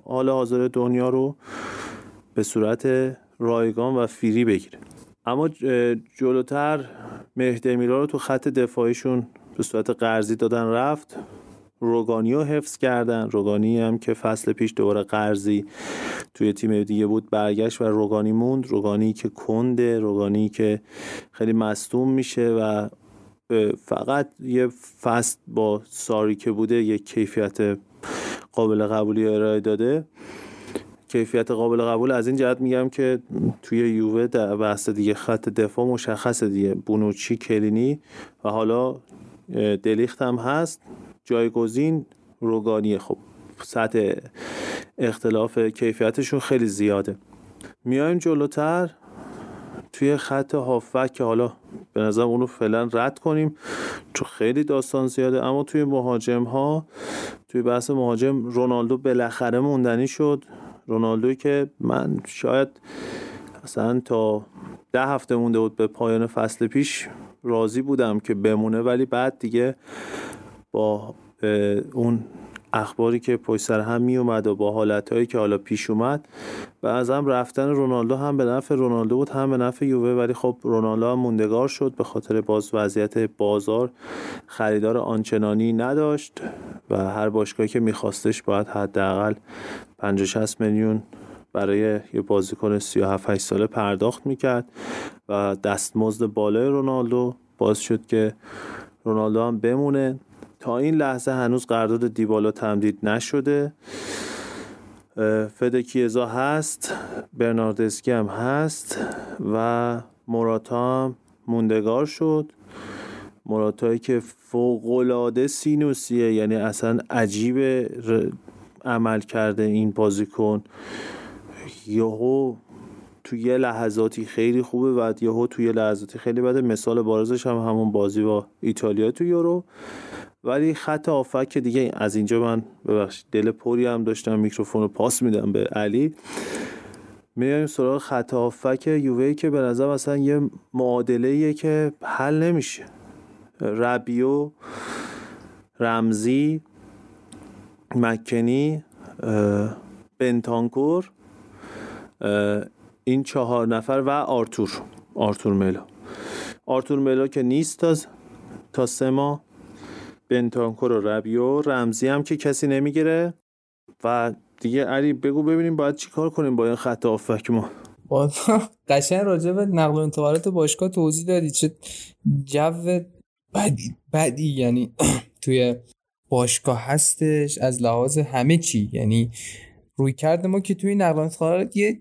حال حاضر دنیا رو به صورت رایگان و فیری بگیره. اما جلوتر مهدی میرا رو تو خط دفاعیشون به صورت قرضی دادن رفت. روگانی رو حفظ کردن. روگانی هم که فصل پیش دوباره قرضی توی تیم دیگه بود برگشت و روگانی موند. روگانی که کنده روگانی که خیلی مصدوم میشه و فقط یه فصل با ساری که بوده یه کیفیت قابل قبولی ارائه داده. کیفیت قابل قبول. از این جهت میگم که توی یووه در بحث دیگه خط دفاع مشخص دیگه. بونوچی کلینی و حالا دلیخت هم هست. جایگزین روگانیه خب سطح اختلاف کیفیتشون خیلی زیاده. میایم جلوتر توی خط هافک که حالا به نظر اونو فعلا رد کنیم چون خیلی داستان زیاده. اما توی مهاجم ها توی بحث مهاجم رونالدو بالاخره موندنی شد. رونالدو که من شاید اصلا تا ده هفته مونده بود به پایان فصل پیش راضی بودم که بمونه ولی بعد دیگه با اون اخباری که پشت سر هم می اومد و با حالتهایی که حالا پیش اومد و از هم رفتن رونالدو هم به نفع رونالدو بود هم به نفع یووه. ولی خب رونالدو هم موندگار شد به خاطر باز وضعیت بازار. خریدار آنچنانی نداشت و هر باشگاهی که میخواستش باید حداقل 50 60 میلیون برای یه بازیکن 37 8 ساله پرداخت می‌کرد و دستمزد بالای رونالدو باز شد که رونالدو هم بمونه. تا این لحظه هنوز قرارداد دیبالا تمدید نشده. فدکیزا هست برناردسکی هم هست و موراتا هم موندگار شد. مراتایی که فوقلاده سینوسیه یعنی اصلا عجیب عمل کرده این بازیکن. یهو تو یه لحظاتی خیلی خوبه و یهو تو یه لحظاتی خیلی بده. مثال بارزش هم همون بازی با ایتالیا تو یورو. ولی خط آفک دیگه از اینجا من ببخشید دل پوری هم داشتم میکروفون رو پاس میدم به علی. میایم سراغ خط آفک یووه که به نظر مثلا یه معادله که حل نمیشه. ربیو رمزی مکنی بنتانکور این چهار نفر و آرتور. آرتور ملا. آرتور ملا که نیست تا تا سه ماه. بنتانکور و ربیو رمزی هم که کسی نمی‌گیره. و دیگه علی بگو ببینیم باید چی کار کنیم با این خط آفک ما قشن راجع به نقل و انتقالات باشگاه توضیح دادی. چه جو بدی بدی یعنی توی باشگاه هستش از لحاظ همه چی. یعنی روی کرده ما که توی نقل و انتقالات یه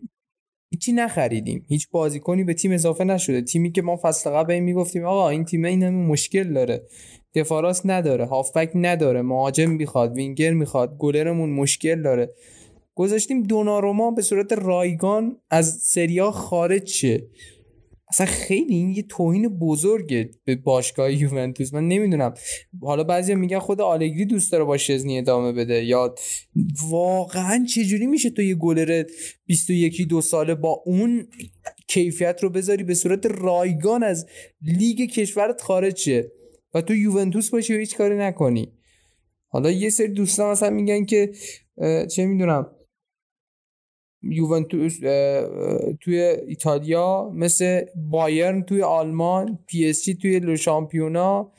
هیچی نخریدیم. هیچ بازیکنی به تیم اضافه نشده. تیمی که ما فصل قبل می‌گفتیم آقا این تیم این همه مشکل داره. دفاراس نداره هافبک نداره مهاجم می‌خواد وینگر می‌خواد گلرمون مشکل داره. گذاشتیم دوناروما به صورت رایگان از سریا خارج شه. اصلا خیلی این یه توهین بزرگه به باشگاه یوونتوس. من نمی‌دونم. حالا بعضی میگن خود آلگری دوست داره با شزنی ادامه بده یا واقعا چجوری میشه تو یه گلر 21 دو ساله با اون کیفیت رو بذاری به صورت رایگان از لیگ کشورت خارج شه؟ و تو یوونتوس باشی و هیچ کاری نکنی. حالا یه سری دوستان مثلا میگن که چه می‌دونم یوونتوس توی ایتالیا مثل بایرن توی آلمان پی اس جی توی لو شامپیونا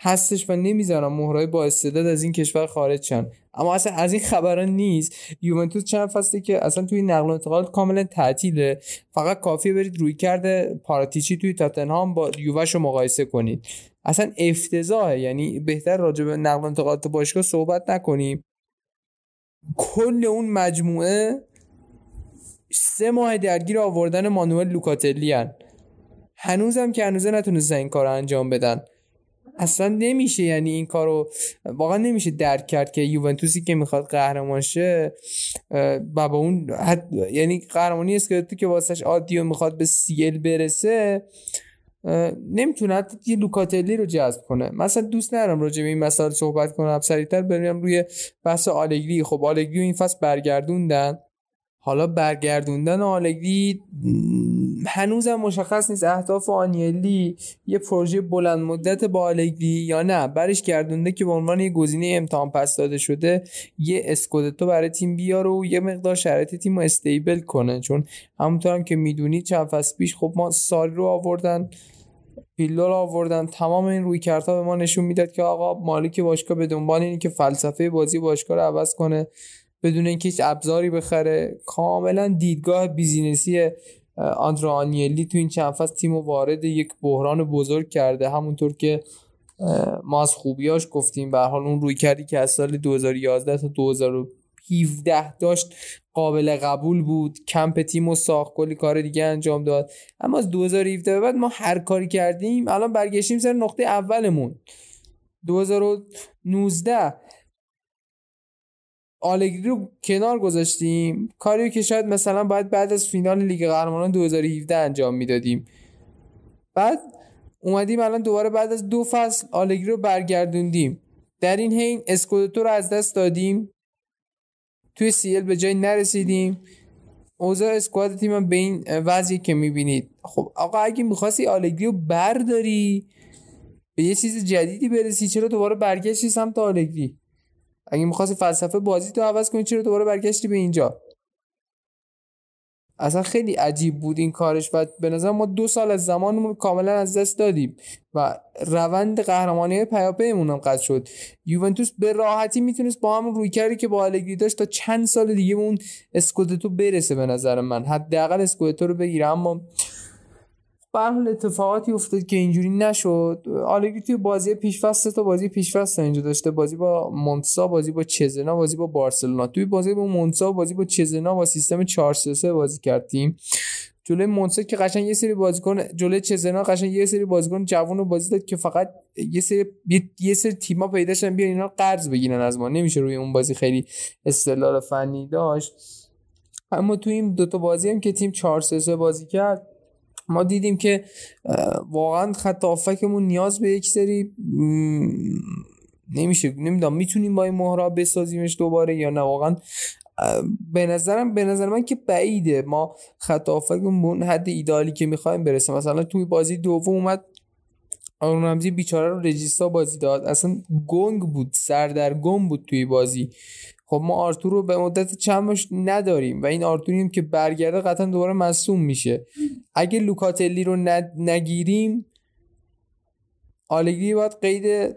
هستش و نمی‌ذارن مهرای با استعداد از این کشور خارج شن. اما اصلا از این خبران نیست. یوونتوس چند فصله که اصلا توی نقل و انتقالات کاملا تعطیله. فقط کافیه برید روی کرده پاراتیچی توی تاتنهام با یووش رو مقایسه کنید. اصلا افتضاحه. یعنی بهتر راجع به نقل و انتقالات باشگاه صحبت نکنیم. کل اون مجموعه سه ماه درگیر آوردن مانوئل لوکاتلی هن. هنوزم که هنوزه نتونستن این کار انجام بدن. اصلا نمیشه یعنی این کارو واقعا نمیشه درک کرد که یوونتوسی که می‌خواد قهرمان شه و با اون حد یعنی قهرمانی اسکلتو که واسش عادی و می‌خواد به سیل برسه نمی‌تونه یه لوکاتلی رو جذب کنه. مثلا دوست ندارم راجع به این مسائل صحبت کنم. سریعتر بریم روی بحث آلگری. خب آلگری این فصل برگردوندن. حالا برگردوندن آلگری هنوزم مشخص نیست اهداف آنیلی یه پروژه بلند مدت با آلگری یا نه. برش گردونده که به عنوان یه گزینه امتحان پس داده شده یه اسکودتو برای تیم بیاره و یه مقدار شرایط تیم رو stable کنه. چون همونطور هم که می‌دونید چند فصل پیش خب ما ساری رو آوردن پیرلو رو آوردن تمام این رویکردها به ما نشون می‌داد که آقا مالک باشگاه به دنبال اینه که فلسفه بازی باشگاه رو عوض کنه بدون اینکه هیچ ابزاری بخره. کاملا دیدگاه business ی آندره‌آ آنیلی تو این چند فصل تیم وارد یک بحران بزرگ کرده. همونطور که ما از خوبیاش گفتیم به حال اون روی کردی که از سال 2011 تا 2017 داشت قابل قبول بود. کمپ تیم و ساخت کلی کار دیگه انجام داد. اما از 2017 به بعد ما هر کاری کردیم الان برگشتیم سر نقطه اولمون. 2019 آلگری رو کنار گذاشتیم. کاری که شاید مثلا باید بعد از فینال لیگ قهرمانان 2017 انجام می‌دادیم. بعد اومدیم الان دوباره بعد از دو فصل آلگری رو برگردوندیم. در این حین اسکودتو رو از دست دادیم. توی سیل به جای نرسیدیم. اوضاع اسکواد تیم به این وضعی که می‌بینید. خب آقا اگه می‌خواستی آلگری رو برداری به یه چیز جدیدی برسی چرا دوباره برگشتی سمت آلگری؟ اگه می‌خواستی فلسفه بازی تو عوض کنی چرا دوباره برگشتی به اینجا؟ اصلا خیلی عجیب بود این کارش و به نظر ما دو سال از زمانمون کاملا از دست دادیم و روند قهرمانی پیاپیمون هم قطع شد. یوونتوس به راحتی می‌تونست با هم روی کردی که با آلگری داشت تا چند سال دیگه اون اسکودتو برسه به نظر من. حداقل اسکودتو رو بگیره اما به حال اتفاقاتی افتاد که اینجوری نشد. آلگری توی بازی پیشفست تا بازی پیشفست اینجا داشته. بازی با مونتسا بازی با چزنا بازی با بارسلونا. توی بازی با مونتسا بازی با چزنا با سیستم 4 3 بازی کردیم. جلوی مونتسا که قشنگ یه سری بازیکن جلوی چزنا قشنگ یه سری بازیکن جوان رو بازی داد که فقط یه سری یه سری تیم‌ها پیدا شدن بیان اینا قرض بگیرن از ما. نمیشه روی اون بازی خیلی استدلال فنی داشت. اما تو این دوتا بازی هم که تیم 4 3 بازی کرد ما دیدیم که واقعا خط آفکمون نیاز به یک سری نمیشه نمی‌دونم می‌تونیم با این مهرا بسازیمش دوباره یا نه؟ واقعا به نظرم به نظر من که بعیده. ما خط آفکمون حد ایدالی که می‌خوایم برسه مثلا توی بازی دوم اومد آرون رمزی بیچاره رو رجیستا بازی داد. اصلا گنگ بود سردرگم بود توی بازی. خب ما آرتور رو به مدت چند نداریم و این آرتوریم که برگرده قطعا دوباره مصوم میشه. اگه لوکاتلی رو نگیریم آلگری باید قید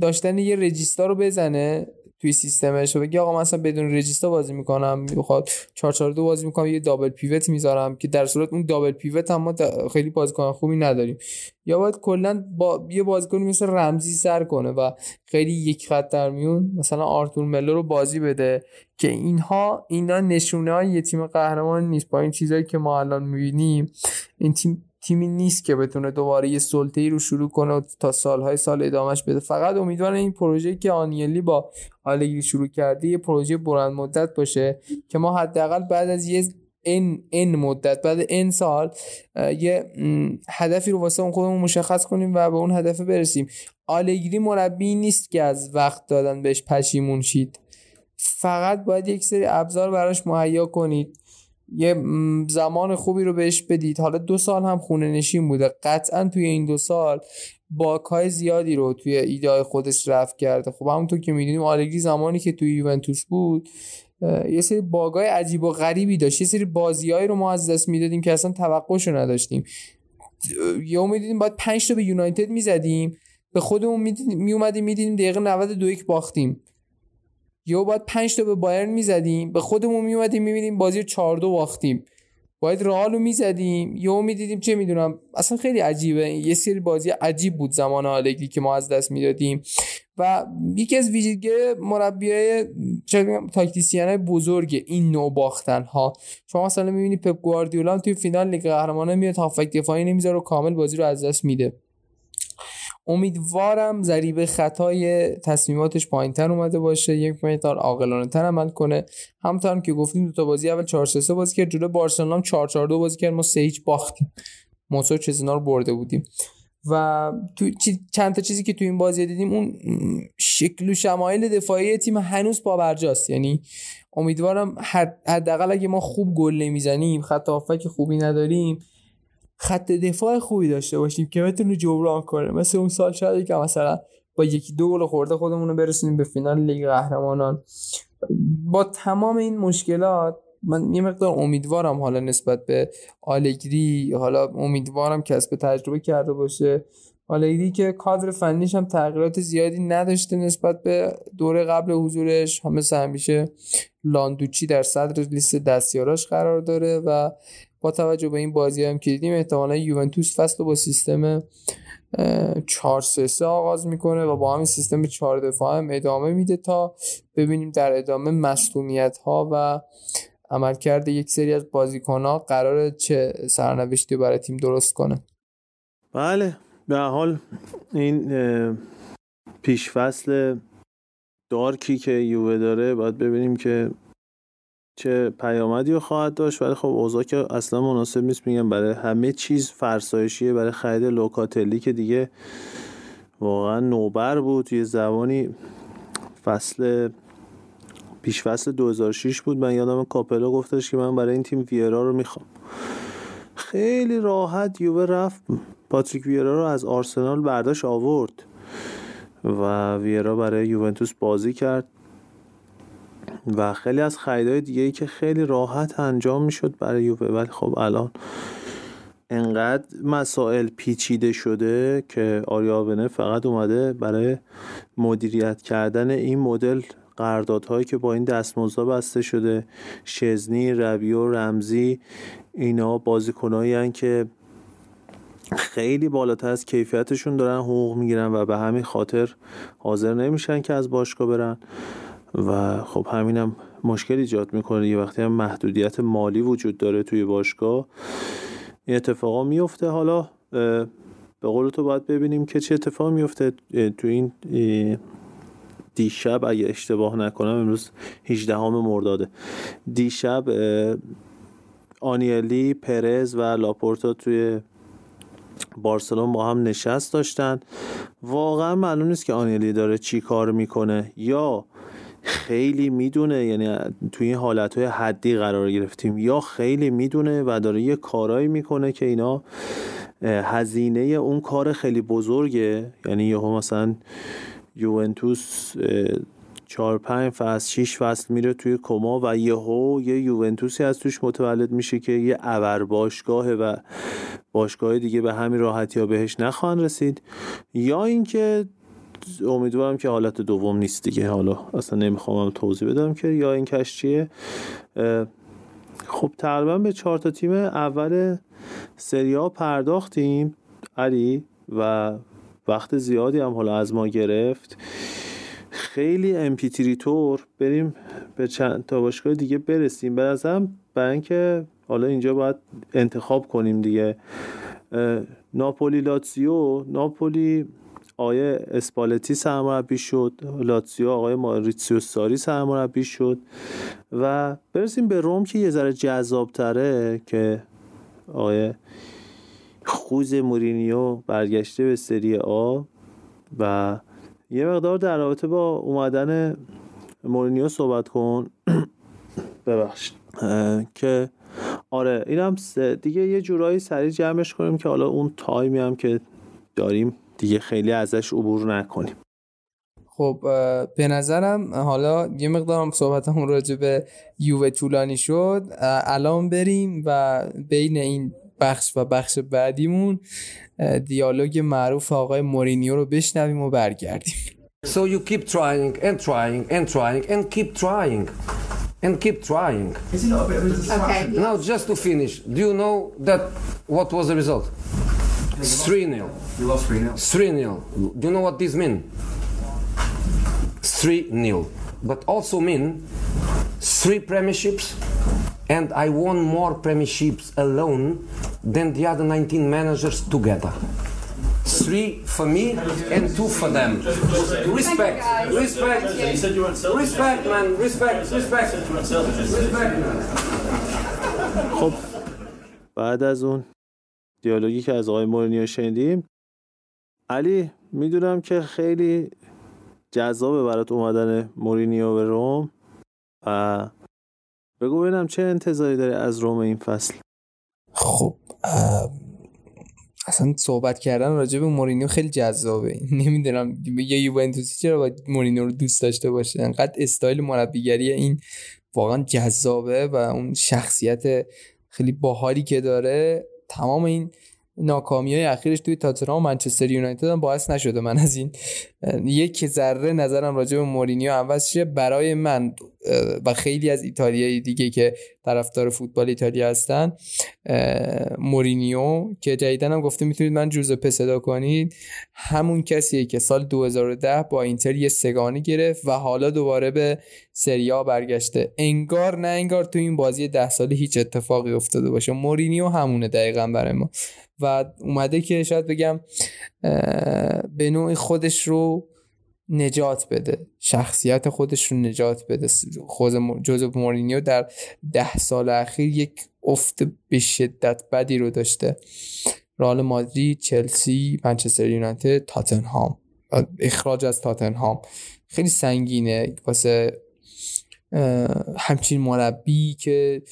داشتن یه رجیستا رو بزنه. توی سیستمش و بگی آقا مثلا بدون رجیستا بازی می‌کنم می‌خواد 442 بازی می‌کنم یه دابل پیوت می‌ذارم که در صورت اون دابل پیوت هم ما خیلی بازیکن خوبی نداریم. یا باید کلا با یه بازیکن مثل رمزی سر کنه و خیلی یک خط در میون مثلا آرتور ملو رو بازی بده که اینها اینا نشونه های یه تیم قهرمان نیست. با این چیزایی که ما الان می‌بینیم این تیم تیمی نیست که بتونه دوباره یه سلطه ای رو شروع کنه و تا سالهای سال ادامهش بده. فقط امیدوارم این پروژه که آنیلی با آلگری شروع کرده یه پروژه بلند مدت باشه که ما حداقل بعد از یه این این مدت بعد این سال یه هدفی رو واسه اون خودمون مشخص کنیم و به اون هدف برسیم. آلگری مربی نیست که از وقت دادن بهش پشیمون شید. فقط باید یک سری ابزار براش مهیا کنید. یه زمان خوبی رو بهش بدید. حالا دو سال هم خونه نشین بوده. قطعا توی این دو سال باکای زیادی رو توی ایده خودش رفت کرده. خب همونطور که می‌دونیم آلگری زمانی که توی یوونتوس بود یه سری باگای عجیب و غریبی داشت. یه سری بازیهایی رو ما از دست می‌دادیم که اصلا توقعش رو نداشتیم یا می‌دیدیم باید 5 تا به یونایتد می‌زدیم. به خودمون می اومدیم می‌دیدیم دقیقه 92 یک باختیم. یا باید 5 تا به بایرن می‌زدیم. به خودمون میومدیم می‌بینیم بازی 4 2 باختیم. باید رئال رو می‌زدیم. یا می‌دیدیم چه می‌دونم اصلا خیلی عجیبه. یه سری بازی عجیب بود زمان آلگری که ما از دست می‌دادیم. و یکی از ویژگی مربیای تاکتیسیان بزرگ این نوع باختن ها شما مثلا می‌بینید پپ گواردیولا توی فینال لیگ قهرمانان میاد هافک دفاعی نمی‌ذاره و کامل بازی رو از دست میده. امیدوارم ضریب خطای تصمیماتش پایینتر اومده باشه. یک مقدار عاقلانه تر عمل کنه. همونطور که گفتیم دو تا بازی اول 4 3 بازی کرد جلو بارسلونا 4 4 2 بازی کرد. ما 3 هیچ باختیم. موسو چزنا رو برده بودیم. و تو چند تا چیزی که تو این بازی دیدیم اون شکل و شمایل دفاعی تیم هنوز پابرجاست. یعنی امیدوارم حداقل اگه ما خوب گل نمی‌زنیم خط که خوبی نداریم خط دفاع خوبی داشته باشیم که بتونه جبران کنه. مثل اون سال شاید که مثلا با یکی دو گل خورده خودمون رو برسونیم به فینال لیگ قهرمانان. با تمام این مشکلات من یه مقدار امیدوارم حالا نسبت به آلگری حالا امیدوارم کسب تجربه کرده باشه. آلگری که کادر فنیش هم تغییرات زیادی نداشته نسبت به دوره قبل حضورش. همه همیشه لاندوچی در صدر لیست دستیاراش قرار داره و با توجه به این بازی هم که دیدیم احتمالا یوونتوس فصل با سیستم 4 3 آغاز می‌کنه و با همین سیستم 4 دفاع هم ادامه میده تا ببینیم در ادامه مصونیت ها و عملکرد یک سری از بازیکن ها قرار چه سرنوشتی برای تیم درست کنه. بله به حال این پیش فصل دارکی که یووه داره باید ببینیم که چه پیامدی رو خواهد داشت. ولی خب اوضاع که اصلا مناسب نیست. میگم برای همه چیز فرسایشیه. برای خرید لوکاتلی که دیگه واقعا نوبر بود. یه زمانی فصل پیش فصل 2006 بود. من یادم کاپلا گفتش که من برای این تیم ویرا رو می‌خوام. خیلی راحت یووه رفت. پاتریک ویرا رو از آرسنال برداشت آورد. و ویرا برای یوونتوس بازی کرد. و خیلی از خریدهای دیگه ای که خیلی راحت انجام می‌شد برای یووه ولی خب الان انقدر مسائل پیچیده شده که آریابنه فقط اومده برای مدیریت کردن این مدل قراردادهایی که با این دستمزدها بسته شده. شزنی ربیو رمزی اینا بازیکنایی که خیلی بالاتر از کیفیتشون دارن حقوق می‌گیرن و به همین خاطر حاضر نمیشن که از باشگاه برن. و خب همینم مشکل ایجاد می‌کنه. یه وقتی هم محدودیت مالی وجود داره توی باشگاه این اتفاقا میفته حالا به قول تو باید ببینیم که چه اتفاق میفته تو این دیشب اگه اشتباه نکنم امروز 18 مرداده. دیشب آنیلی پرز و لاپورتا توی بارسلون با هم نشست داشتن. واقعا معلوم نیست که آنیلی داره چی کار می‌کنه. یا خیلی می‌دونه یعنی توی این حالت های حدی قرار گرفتیم. یا خیلی می‌دونه و داره یه کارایی می‌کنه که اینا هزینه اون کار خیلی بزرگه. یعنی یهو مثلا یوونتوس چهار پنج فصل شیش فصل میره توی کما و یهو یه یوونتوسی از توش متولد میشه که یه ابر باشگاهه و باشگاه دیگه به همین راحتی ها بهش نخواهند رسید. یا اینکه امیدوارم که حالت دوم نیست دیگه. حالا اصلا نمی‌خوام توضیح بدم که یا این کش چیه. خب تقریبا به چهار تا تیم اول سریا پرداختیم. علی و وقت زیادی هم حالا از ما گرفت. خیلی امپیتری تور بریم به چند تا باشگاه دیگه برسیم. به نظرم برای اینکه حالا اینجا باید انتخاب کنیم دیگه. ناپولی لاتسیو ناپولی آقای اسپالتی سرمربی شد لاتسیو آقای ماریتسیو ساری سرمربی شد و برسیم به روم که یه ذره جذاب تره که آقای خوز مورینیو برگشته به سری آ و یه مقدار در رابطه با اومدن مورینیو صحبت کن. ببخشید. که آره اینم دیگه یه جورایی سریع جمعش کنیم که حالا اون تایمی هم که داریم دیگه خیلی ازش عبور نکنیم خب به نظرم حالا یه مقدارم صحبتمون راجع به یووه طولانی شد الان بریم و بین این بخش و بخش بعدیمون دیالوگ معروف آقای مورینیو رو بشنویم و برگردیم So you keep trying and trying and trying and keep trying and keep trying. Is it not a bit of a distraction? Okay. Now just to finish, do you know that what was the result? 3-0. You lost 3 0. 3-0. Do you know what this mean? 3-0. But also mean three premierships and I won more premierships alone than the other 19 managers together. Three for me and two for them. Respect, respect, respect, man, respect, respect, respect, man. خب بعد از اون دیالوگی که از آقای مورینیو شنیدیم. علی می‌دونم که خیلی جذابه برات اومدن مورینیو به روم و بگو ببینم چه انتظاری داره از روم این فصل. خب اصلا صحبت کردن راجع به مورینیو خیلی جذابه. نمی‌دونم یه یوونتوسی چرا باید مورینیو رو دوست داشته باشه؟ انقدر استایل مربیگری این واقعا جذابه و اون شخصیت خیلی باحالی که داره. تمام این ناکامی های اخیرش توی تاتنهام و منچستر یونایتد هم باعث نشده من از این یک ذره نظرم راجع به مورینیو عوض شه. برای من و خیلی از ایتالیایی دیگه که طرفدار فوتبال ایتالیا هستن مورینیو که جدیدن هم گفته می‌تونید من جوزپه صدا کنید همون کسیه که سال 2010 با اینتر یه سگانی گرفت و حالا دوباره به سریا برگشته. انگار نه انگار تو این بازی ده ساله هیچ اتفاقی افتاده باشه. مورینیو همونه دقیقا برای ما. و اومده که شاید بگم به نوع خودش رو نجات بده. شخصیت خودش رو نجات بده. خود جوزف مورینیو در ده سال اخیر یک افت به شدت بدی رو داشته. رئال مادرید چلسی منچستر یونایتد تاتنهام. اخراج از تاتنهام. خیلی سنگینه. واسه همچین مربی که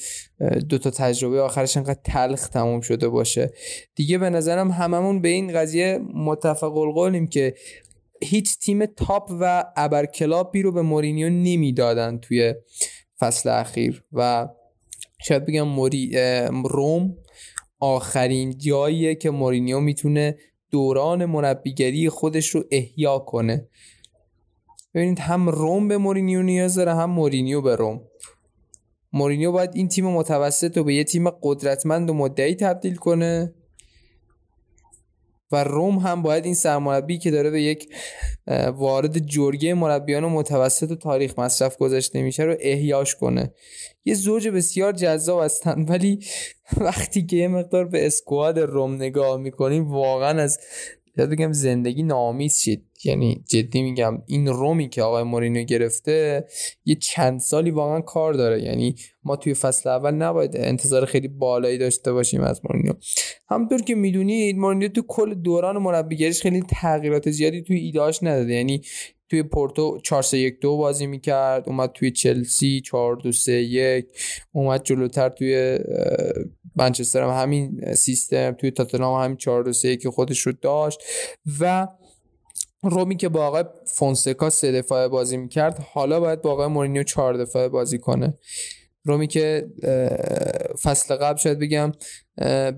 دو تا تجربه آخرش انقدر تلخ تموم شده باشه. دیگه به نظرم هممون به این قضیه متفق القولیم که هیچ تیم top و ابر club ی رو به مورینیو نمی‌دادن توی فصل اخیر و شاید بگم موری روم آخرین جاییه که مورینیو می‌تونه دوران مربیگری خودش رو احیا کنه. ببینید هم روم به مورینیو نیاز داره هم مورینیو به روم. مورینیو باید این تیم متوسط رو به یه تیم قدرتمند و مدعی تبدیل کنه. و روم هم باید این سرمربی که داره به یک وارد جرگه مربیان متوسط و تاریخ مصرف گذاشته میشه رو احیاش کنه. یه زوج بسیار جذاب هستن ولی وقتی که یه مقدار به اسکواد روم نگاه می‌کنیم واقعا از بگم زندگی نامیز شید. یعنی جدی میگم این رومی که آقای مورینیو گرفته یه چند سالی واقعا کار داره. یعنی ما توی فصل اول نباید انتظار خیلی بالایی داشته باشیم از مورینیو. همونطور که می‌دونید مورینیو تو کل دوران مربیگریش خیلی تغییرات زیادی توی ایدهاش نداده. یعنی توی پورتو 4 3 1 2 بازی می‌کرد اومد توی چلسی 4 2 3 1 اومد جلوتر توی منچستر هم همین سیستم توی تاتنهام همین 4 2 3 که خودش رو داشت. و رومی که با آقای فونسکا سه دفاعه بازی می‌کرد حالا باید با آقای مورینیو چهار دفاعه بازی کنه. رومی که فصل قبل شاید بگم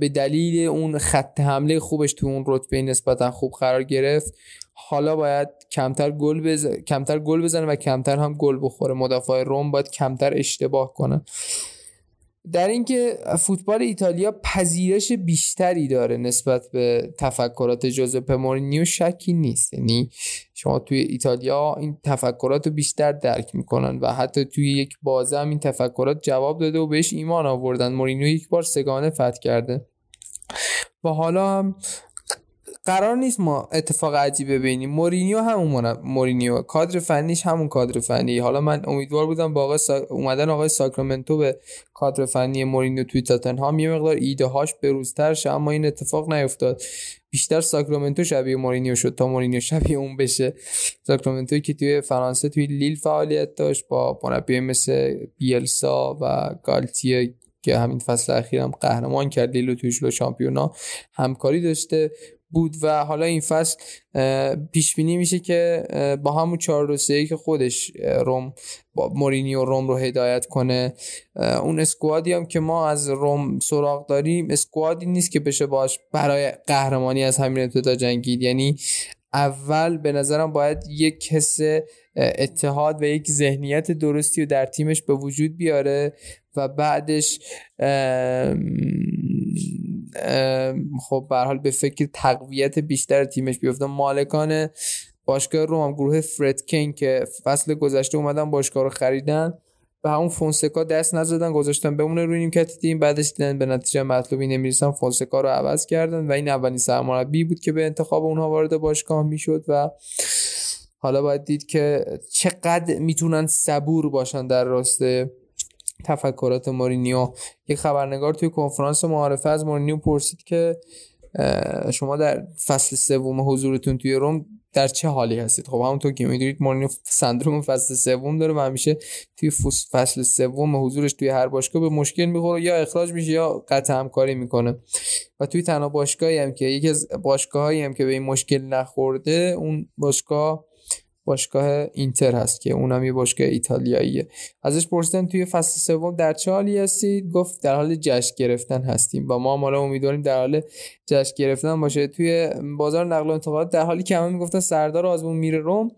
به دلیل اون خط حمله خوبش تو اون رتبه نسبتا خوب قرار گرفت حالا باید کمتر گل بز... کمتر گل بزنه و کمتر هم گل بخوره. مدافع روم باید کمتر اشتباه کنه. در اینکه فوتبال ایتالیا پذیرش بیشتری داره نسبت به تفکرات جوزپه مورینیو شکی نیست. یعنی شما توی ایتالیا این تفکرات رو بیشتر درک می‌کنن و حتی توی یک بازه هم این تفکرات جواب داده و بهش ایمان آوردن. مورینیو یک بار سه‌گانه فتح کرده. و حالا هم قرار نیست ما اتفاق عجیبی ببینیم. مورینیو همون مورینیو. کادر فنیش همون کادر فنی. حالا من امیدوار بودم با آقای سا... اومدن آقای ساکرامنتو به کادر فنی مورینیو توی تاتنهام یه مقدار ایده هاش بروزتر شه اما این اتفاق نیفتاد. بیشتر ساکرامنتو شبیه مورینیو شد تا مورینیو شبیه اون بشه. ساکرامنتو که توی فرانسه توی لیل فعالیت داشت با مربی مثل بیلسا و گالتیه که همین فصل اخیر هم قهرمان کرد. لیلو توی شامپیونا همکاری داشته. بود و حالا این فصل پیش بینی میشه که با همون 4 3 که خودش روم با مورینیو روم رو هدایت کنه. اون اسکوادی هم که ما از روم سراغ داریم اسکوادی نیست که بشه باش برای قهرمانی از همین ابتدا جنگید. یعنی اول به نظرم باید یک حس اتحاد و یک ذهنیت درستی رو در تیمش به وجود بیاره و بعدش خب به حال به فکر تقویت بیشتر تیمش بیفته. مالکان باشگاه روم هم گروه کینگ که فصل گذشته اومدن باشگاه رو خریدن و همون فونسکا دست نزدن گذاشتن بمونه روی نیمکت تیم. بعدش دیدن به نتیجه مطلوبی نمی‌رسن فونسکا رو عوض کردن و این اولین سرمربی بود که به انتخاب اونها وارد باشگاه می‌شد و حالا باید دید که چقدر می‌تونن صبور باشن در راسته. تفکرات مورینیو. یک خبرنگار توی کنفرانس معارفه از مورینیو پرسید که شما در فصل سوم حضورتون توی روم در چه حالی هستید؟ خب همونطور که می‌دونید مورینیو سندروم فصل سوم داره و همیشه توی فصل سوم حضورش توی هر باشگاه به مشکل می‌خوره یا اخراج میشه یا قطع همکاری می‌کنه. و توی تنها باشگاهی هم که یکی از باشگاهایی هم که به این مشکل نخورده اون باشگاه باشگاه اینتر هست که اونم یه باشگاه ایتالیاییه. ازش پرسیدن توی فصل سوم در چه حالی هستید گفت در حال جشن گرفتن هستیم و ما حالا امیدواریم در حال جشن گرفتن باشه. توی بازار نقل و انتقالات در حالی که همه می‌گفتن سردار آزمون میره روم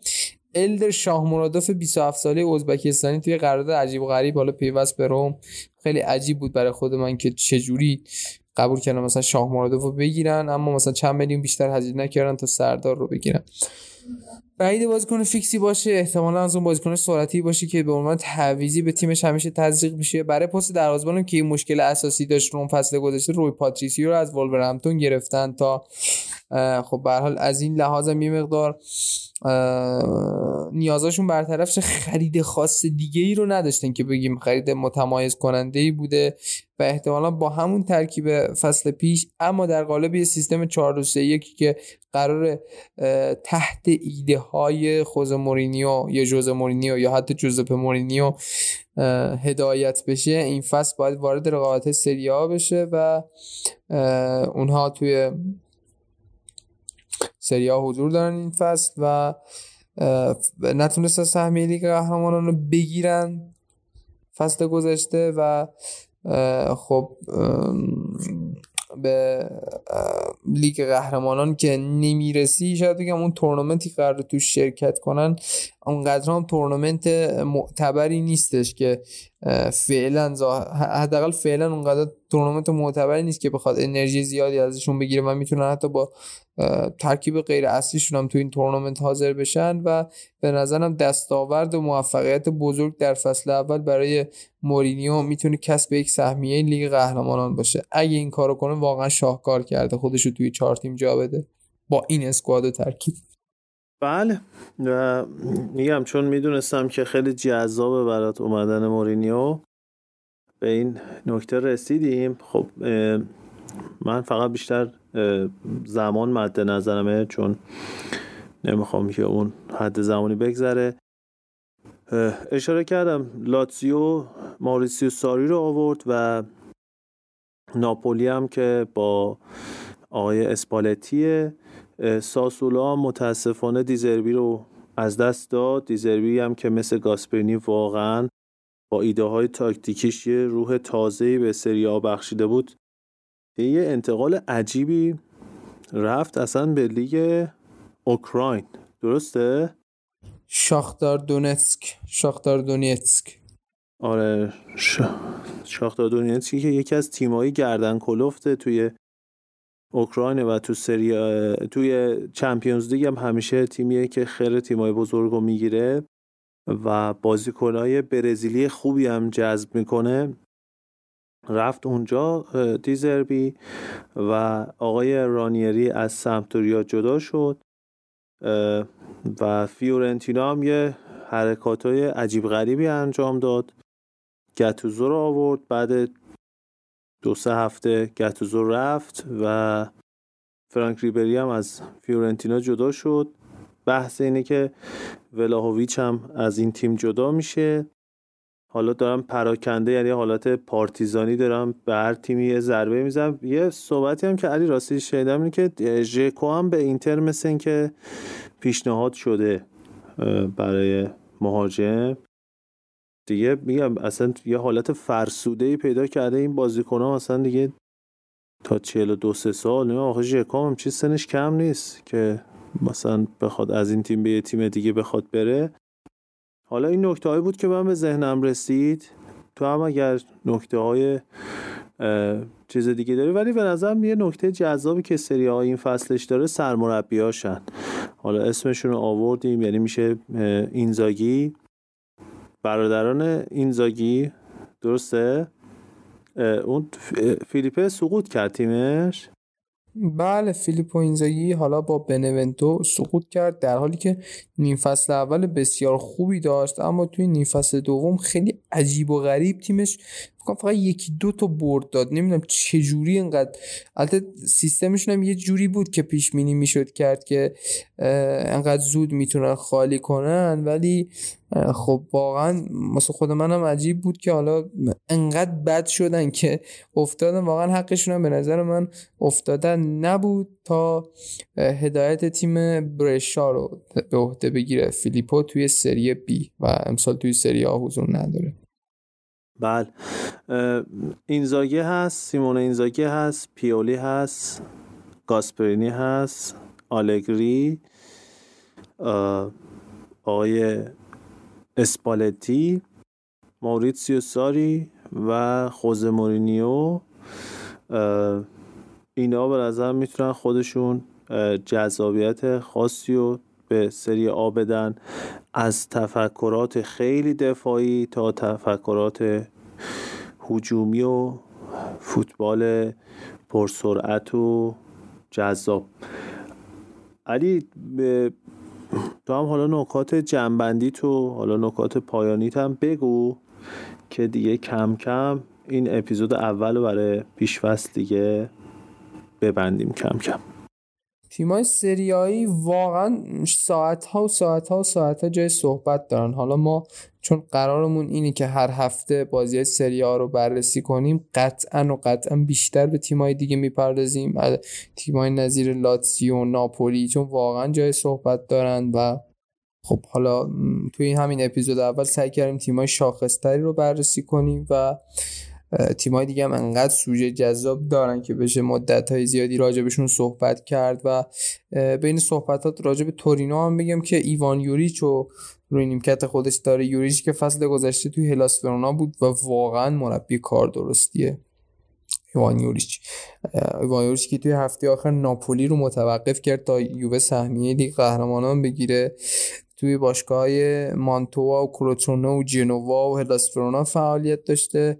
الدر شاه مرادوف 27 ساله ازبکستانی توی قرارداد عجیب و غریب حالا پیوست به روم. خیلی عجیب بود برای خود من که چجوری قبول کردن مثلا شاه مرادوف رو بگیرن اما مثلا چند میلیون بیشتر هزینه نکردن تا سردار رو بگیرن. بعید بازیکن فیکسی باشه احتمالا از اون بازیکن سرعتی باشه که به عنوان تعویضی به تیمش همیشه تزریق میشه. برای پست دروازه‌بان که این مشکل اساسی داشت روم فصل گذشته روی پاتریسیو رو از ولورهمپتون گرفتن تا خب به از این لحاظ یه مقدار نیازاشون برطرف شه خرید خاص دیگه ای رو نداشتن که بگیم خرید متمایز کننده ای بوده و احتمالا با همون ترکیب فصل پیش اما در قالب یه سیستم 4 3 1 که قرار تحت ایده های خوز مورینیو یا جوز مورینیو یا حتی جوزپ مورینیو هدایت بشه. این فصل باید وارد رقابت سری بشه و اونها توی سریا حضور دارن این فصل و نتونستن سهمیه لیگ قهرمانان رو بگیرن فصل گذشته و خب به لیگ قهرمانان که نمی‌رسی شاید بگم اون تورنمنتی قرار تو شرکت کنن اونقدر هم تورنمنت معتبری نیستش که فعلا حداقل فعلا اونقدر تورنمنت معتبری نیست که بخواد انرژی زیادی ازشون بگیره. و می‌تونن حتی با ترکیب غیر اصلیشون هم تو این تورنمنت حاضر بشن و به نظرم دستاورد و موفقیت بزرگ در فصل اول برای مورینیو می‌تونه کسب یک سهمیه لیگ قهرمانان باشه. اگه این کارو کنه واقعا شاهکار کرده خودش رو توی چهار تیم جا بده. با این squad و ترکیب. بله. و میگم چون می‌دونستم که خیلی جذابه برات اومدن مورینیو به این نکته رسیدیم. خب من فقط بیشتر زمان مد نظرمه چون نمی‌خوام که اون حد زمانی بگذره. اشاره کردم لاتزیو ماریسیو ساری رو آورد و ناپولی هم که با آقای اسپالتیه ساسولا متاسفانه دیزربی رو از دست داد. دیزربی هم که مثل گاسپرینی واقعا با ایده های تاکتیکیش یه روح تازه‌ای به سری بخشیده بود. یه انتقال عجیبی رفت اصلا به لیگ اوکراین. درسته؟ شاختار دونتسک شاختار دونیتسک. آره ش... شاختار دونیتسکی که یکی از تیمایی گردن کلفته توی اوکراین و تو سری توی چمپیونز لیگ هم همیشه تیمیه که خیر تیمای بزرگ رو می‌گیره و بازیکنهای برزیلی خوبی هم جذب می‌کنه. رفت اونجا دیزربی و آقای رانیری از سمتوریا جدا شد و فیورنتینا هم یه حرکات های عجیب غریبی انجام داد. گتوزو رو آورد بعد دو سه هفته گتوزو رفت و فرانک ریبری هم از فیورنتینا جدا شد. بحث اینه که ولاهویچ هم از این تیم جدا میشه. حالا دارم پراکنده یعنی حالت پارتیزانی دارم به هر تیمی یه ضربه می‌زنم. یه صحبتی هم که علی راستی شنیدم اینه که ژکو هم به اینتر مثل این که پیشنهاد شده برای مهاجم. دیگه میگم اصلا یه حالت فرسوده ای پیدا کرده این بازیکن ها اصلا دیگه تا 42 سه سال نه آخه ژکو هم چیز سنش کم نیست که مثلا بخواد از این تیم به یه تیم دیگه بخواد بره. حالا این نکته هایی بود که من به ذهنم رسید. تو هم اگر نکته های چیز دیگه داری ولی به نظرم یه نکته جذابی که سری های این فصلش داره سرمربی هاشن حالا اسمشون رو آوردیم یعنی میشه اینزاگی. برادران اینزاگی درسته؟ اون فیلیپه سقوط کرد تیمش؟ بله فیلیپو اینزاگی حالا با بنونتو سقوط کرد در حالی که نیم فصل اول بسیار خوبی داشت اما توی نیم فصل دوم خیلی عجیب و غریب تیمش فقط یکی دو تا برد داد. نمی‌دونم چه جوری اینقدر. البته سیستمشون هم یه جوری بود که پیش بینی می‌شد کرد که انقدر زود می‌تونن خالی کنن. ولی خب واقعا مثل خود منم عجیب بود که حالا انقدر بد شدن که افتادن. واقعا حقشون هم به نظر من افتادن نبود تا هدایت تیم برشا رو به عهده بگیره. فیلیپو توی سری بی و امسال توی سری آ حضور نداره. بله. اینزاگی هست سیمون اینزاگی هست پیولی هست گاسپرینی هست آلگری آقای اسپالتی موریتسیو ساری و خوزه مورینیو. اینا به نظر می‌تونن خودشون جذابیت خاصی رو به سری آ بدن از تفکرات خیلی دفاعی تا تفکرات هجومی و فوتبال پرسرعت و جذاب. علی تو هم حالا نکات جنبندی تو حالا نکات پایانیت هم بگو که دیگه کم کم این اپیزود اول برای پیشفست دیگه ببندیم کم کم. تیمای سریایی واقعا ساعت ها و ساعت ها و ساعت ها جای صحبت دارن. حالا ما چون قرارمون اینه که هر هفته بازی سری ها رو بررسی کنیم قطعا و قطعا بیشتر به تیمای دیگه می‌پردازیم. تیمای نظیر لاتسیو ناپولی چون واقعا جای صحبت دارن و خب حالا توی همین اپیزود اول سعی کردیم تیمای شاخصتری رو بررسی کنیم و تیمای دیگه هم انقدر سوژه جذاب دارن که بشه مدت های زیادی راجبشون صحبت کرد و بین صحبتات راجب تورینو هم بگم که ایوان یوریچ و روی نیمکت خودش داره. یوریچ که فصل گذشته توی هلاس ورونا بود و واقعا مربی کار درستیه. ایوان یوریچ ایوان یوریچ که توی هفته آخر ناپولی رو متوقف کرد تا یووه سهمیه لیگ قهرمانان بگیره. توی باشگاه های مانتوا و کروتونو و جنوا و هلاسفرونا فعالیت داشته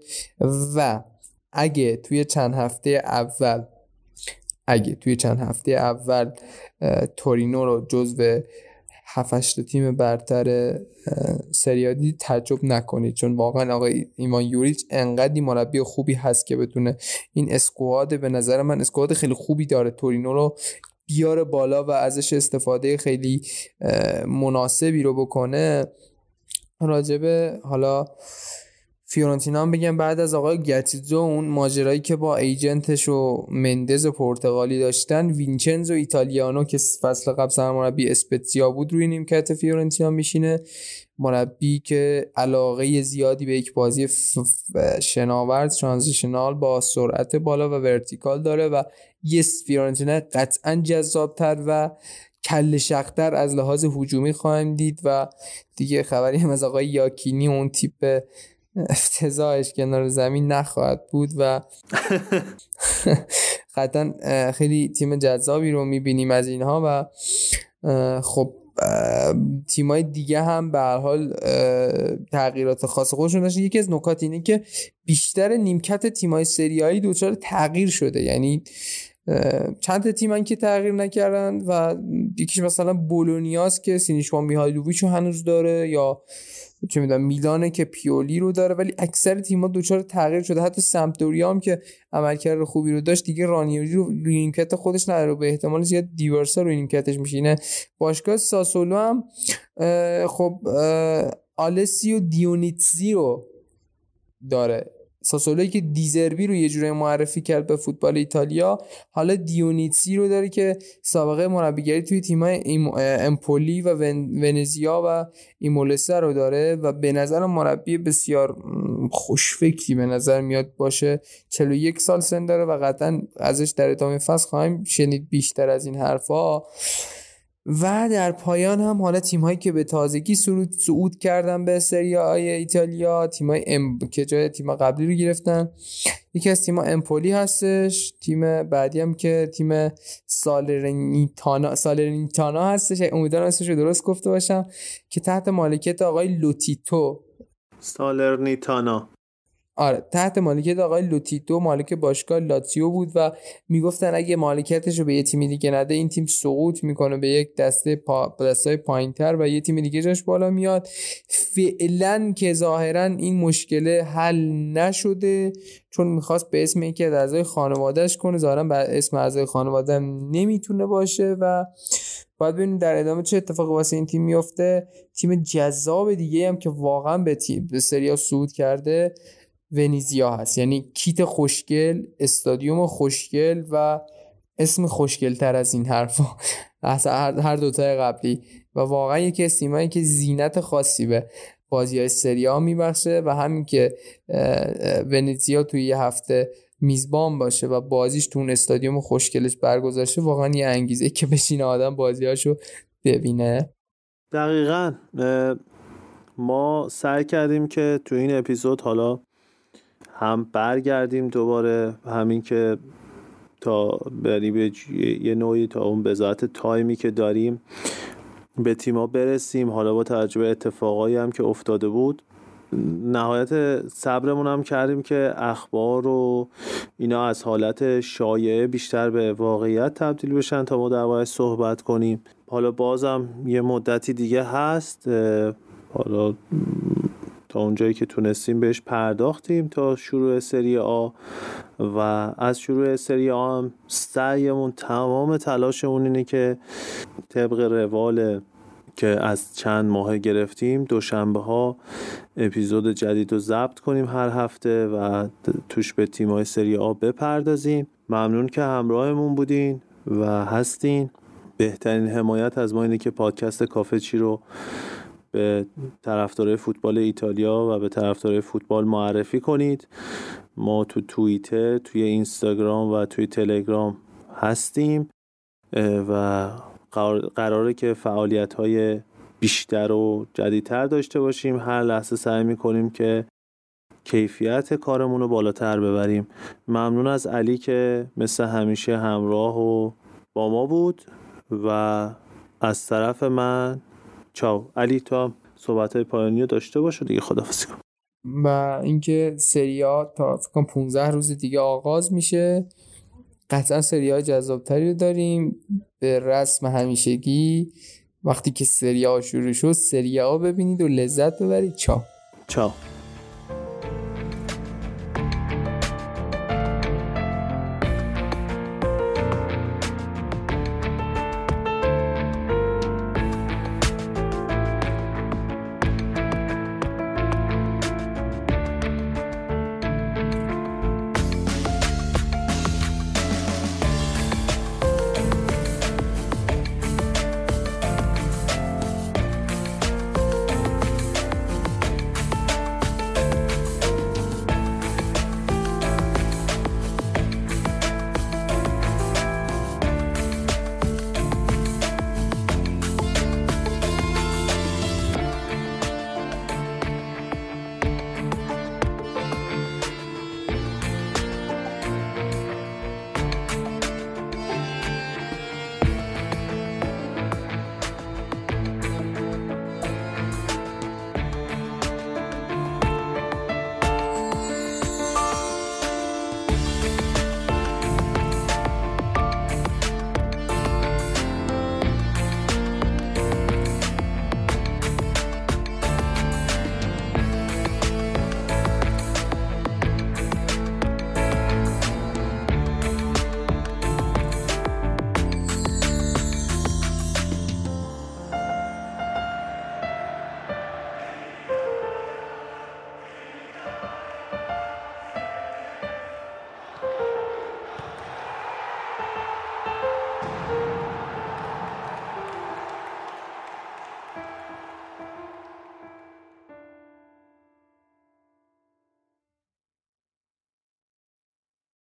و اگه توی چند هفته اول اگه توی چند هفته اول تورینو رو جزو هفت هشت تیم برتر سریادی تعجب نکنید چون واقعا آقای ایوان یوریچ انقدی مربی خوبی هست که بتونه این squad به نظر من squad خیلی خوبی داره. تورینو رو بیاره بالا و ازش استفاده خیلی مناسبی رو بکنه. راجع به حالا فیورنتینا هم بگم بعد از آقای گتوزو اون ماجرایی که با agent ش و مندز پرتغالی داشتن وینچنزو ایتالیانو که فصل قبل سرمربی اسپتزیا بود روی نیمکت فیورنتینا میشینه. مربی که علاقه زیادی به یک بازی شناور transitional با سرعت بالا و vertical داره و یه فیورنتینا قطعا جذابتر و کله‌شق‌تر از لحاظ هجومی خواهیم دید و دیگه خبری هم از آقای یاکینی اون تیپ افتضاحش کنار زمین نخواهد بود و قطعا خیلی تیم جذابی رو می‌بینیم از اینها و خب تیمای دیگه هم به هر حال تغییرات خاص خودشون داشتن. یکی از نکات اینه که بیشتر نیمکت تیمای سریایی دچار تغییر شده. یعنی چند تیمن که تغییر نکردن و یکیش مثلا بولونیاس که سینیشوان میهایلوویچ هنوز داره یا چه می‌دونم میلانه که پیولی رو داره ولی اکثر تیم‌ها دوچار تغییر شده. حتی سمپدوریا هم که عملکرد خوبی رو داشت دیگه رانیوری رو روی خودش نداره. به احتمال زیاد دیورسا روی نیمکتش میشینه باشگاه ساسولو هم خب آلسیو دیونیتزی رو داره. ساسولوی که دیزربی رو یه جوری معرفی کرد به فوتبال ایتالیا حالا دیونیتسی رو داره که سابقه مربیگری توی تیمای امپولی و ونزیا و ایمولسه رو داره و به نظر مربی بسیار خوشفکری به نظر میاد باشه. 41 سال سن داره و قطعا ازش در ادامه فصل خواهیم شنید بیشتر از این حرفها و در پایان هم حالا تیم هایی که به تازگی صعود, کردن به سری آی ایتالیا تیم های ام... که جای تیم قبلی رو گرفتن. یکی از تیم امپولی هستش تیم بعدی هم که تیم سالرنیتانا سالرنیتانا هستش. امیدوارم اسمش رو درست گفته باشم که تحت مالکیت آقای لوتیتو. سالرنیتانا. آره تحت مالکیت آقای لوتیتو مالک باشگاه لاتزیو بود و می‌گفتن اگه مالکیتش رو به یه تیمی دیگه نده این تیم سقوط می‌کنه به یک دسته پا... دسته پایینتر و یه تیم دیگه جاش بالا میاد. فعلا که ظاهرا این مشکل حل نشده چون می‌خواست به اسم یکی از اعضای خانوادهش کنه ظاهرا به اسم اعضای خانواده نمی‌تونه باشه و باید ببینیم در ادامه چه اتفاقی واسه این تیم میفته تیم جذاب دیگه هم که واقعا به تیم به سریا صعود کرده. ونیزیا هست. یعنی کیت خوشگل استادیوم خوشگل و اسم خوشگل تر از این حرفا. هر, دوتای قبلی. و واقعا یکی از که زینت خاصی به بازی های سریا میبخشه و همین که ونیزیا توی یه هفته میزبان باشه و بازیش تو اون استادیوم خوشگلش برگذاشته واقعا یه انگیزه که بشینه آدم بازیاشو ببینه. دقیقا ما سعی کردیم که تو این اپیزود حالا هم برگردیم دوباره همین که تا بریم به یه نوعی تا اون بذات تایمی که داریم به تیما برسیم. حالا با توجه به اتفاقایی هم که افتاده بود نهایت صبرمون هم کردیم که اخبار و اینا از حالت شایعه بیشتر به واقعیت تبدیل بشن تا ما در صحبت کنیم. حالا بازم یه مدتی دیگه هست حالا تا اونجایی که تونستیم بهش پرداختیم تا شروع سری آ. و از شروع سری آ هم سعیمون تمام تلاشمون اینه که طبق روال که از چند ماه گرفتیم دوشنبه ها اپیزود جدید رو ضبط کنیم هر هفته و توش به تیمای سری آ بپردازیم. ممنون که همراهمون بودین و هستین. بهترین حمایت از ما اینه که پادکست کافه چی رو به طرفدارای فوتبال ایتالیا و به طرفدارای فوتبال معرفی کنید. ما تو توییتر توی اینستاگرام و توی تلگرام هستیم و قراره که فعالیت های بیشتر و جدیدتر داشته باشیم. هر لحظه سعی می‌کنیم که کیفیت کارمون رو بالاتر ببریم. ممنون از علی که مثل همیشه همراه و با ما بود و از طرف من چاو. علی تا صحبت های پایانی داشته باش و دیگه خدافزی کن. و اینکه سریا تا فکر 15 روز دیگه آغاز میشه. قطعا سری های جذابتری رو داریم. به رسم همیشگی وقتی که سری ها شروع شد سری ها ببینید و لذت ببرید. چاو. چاو.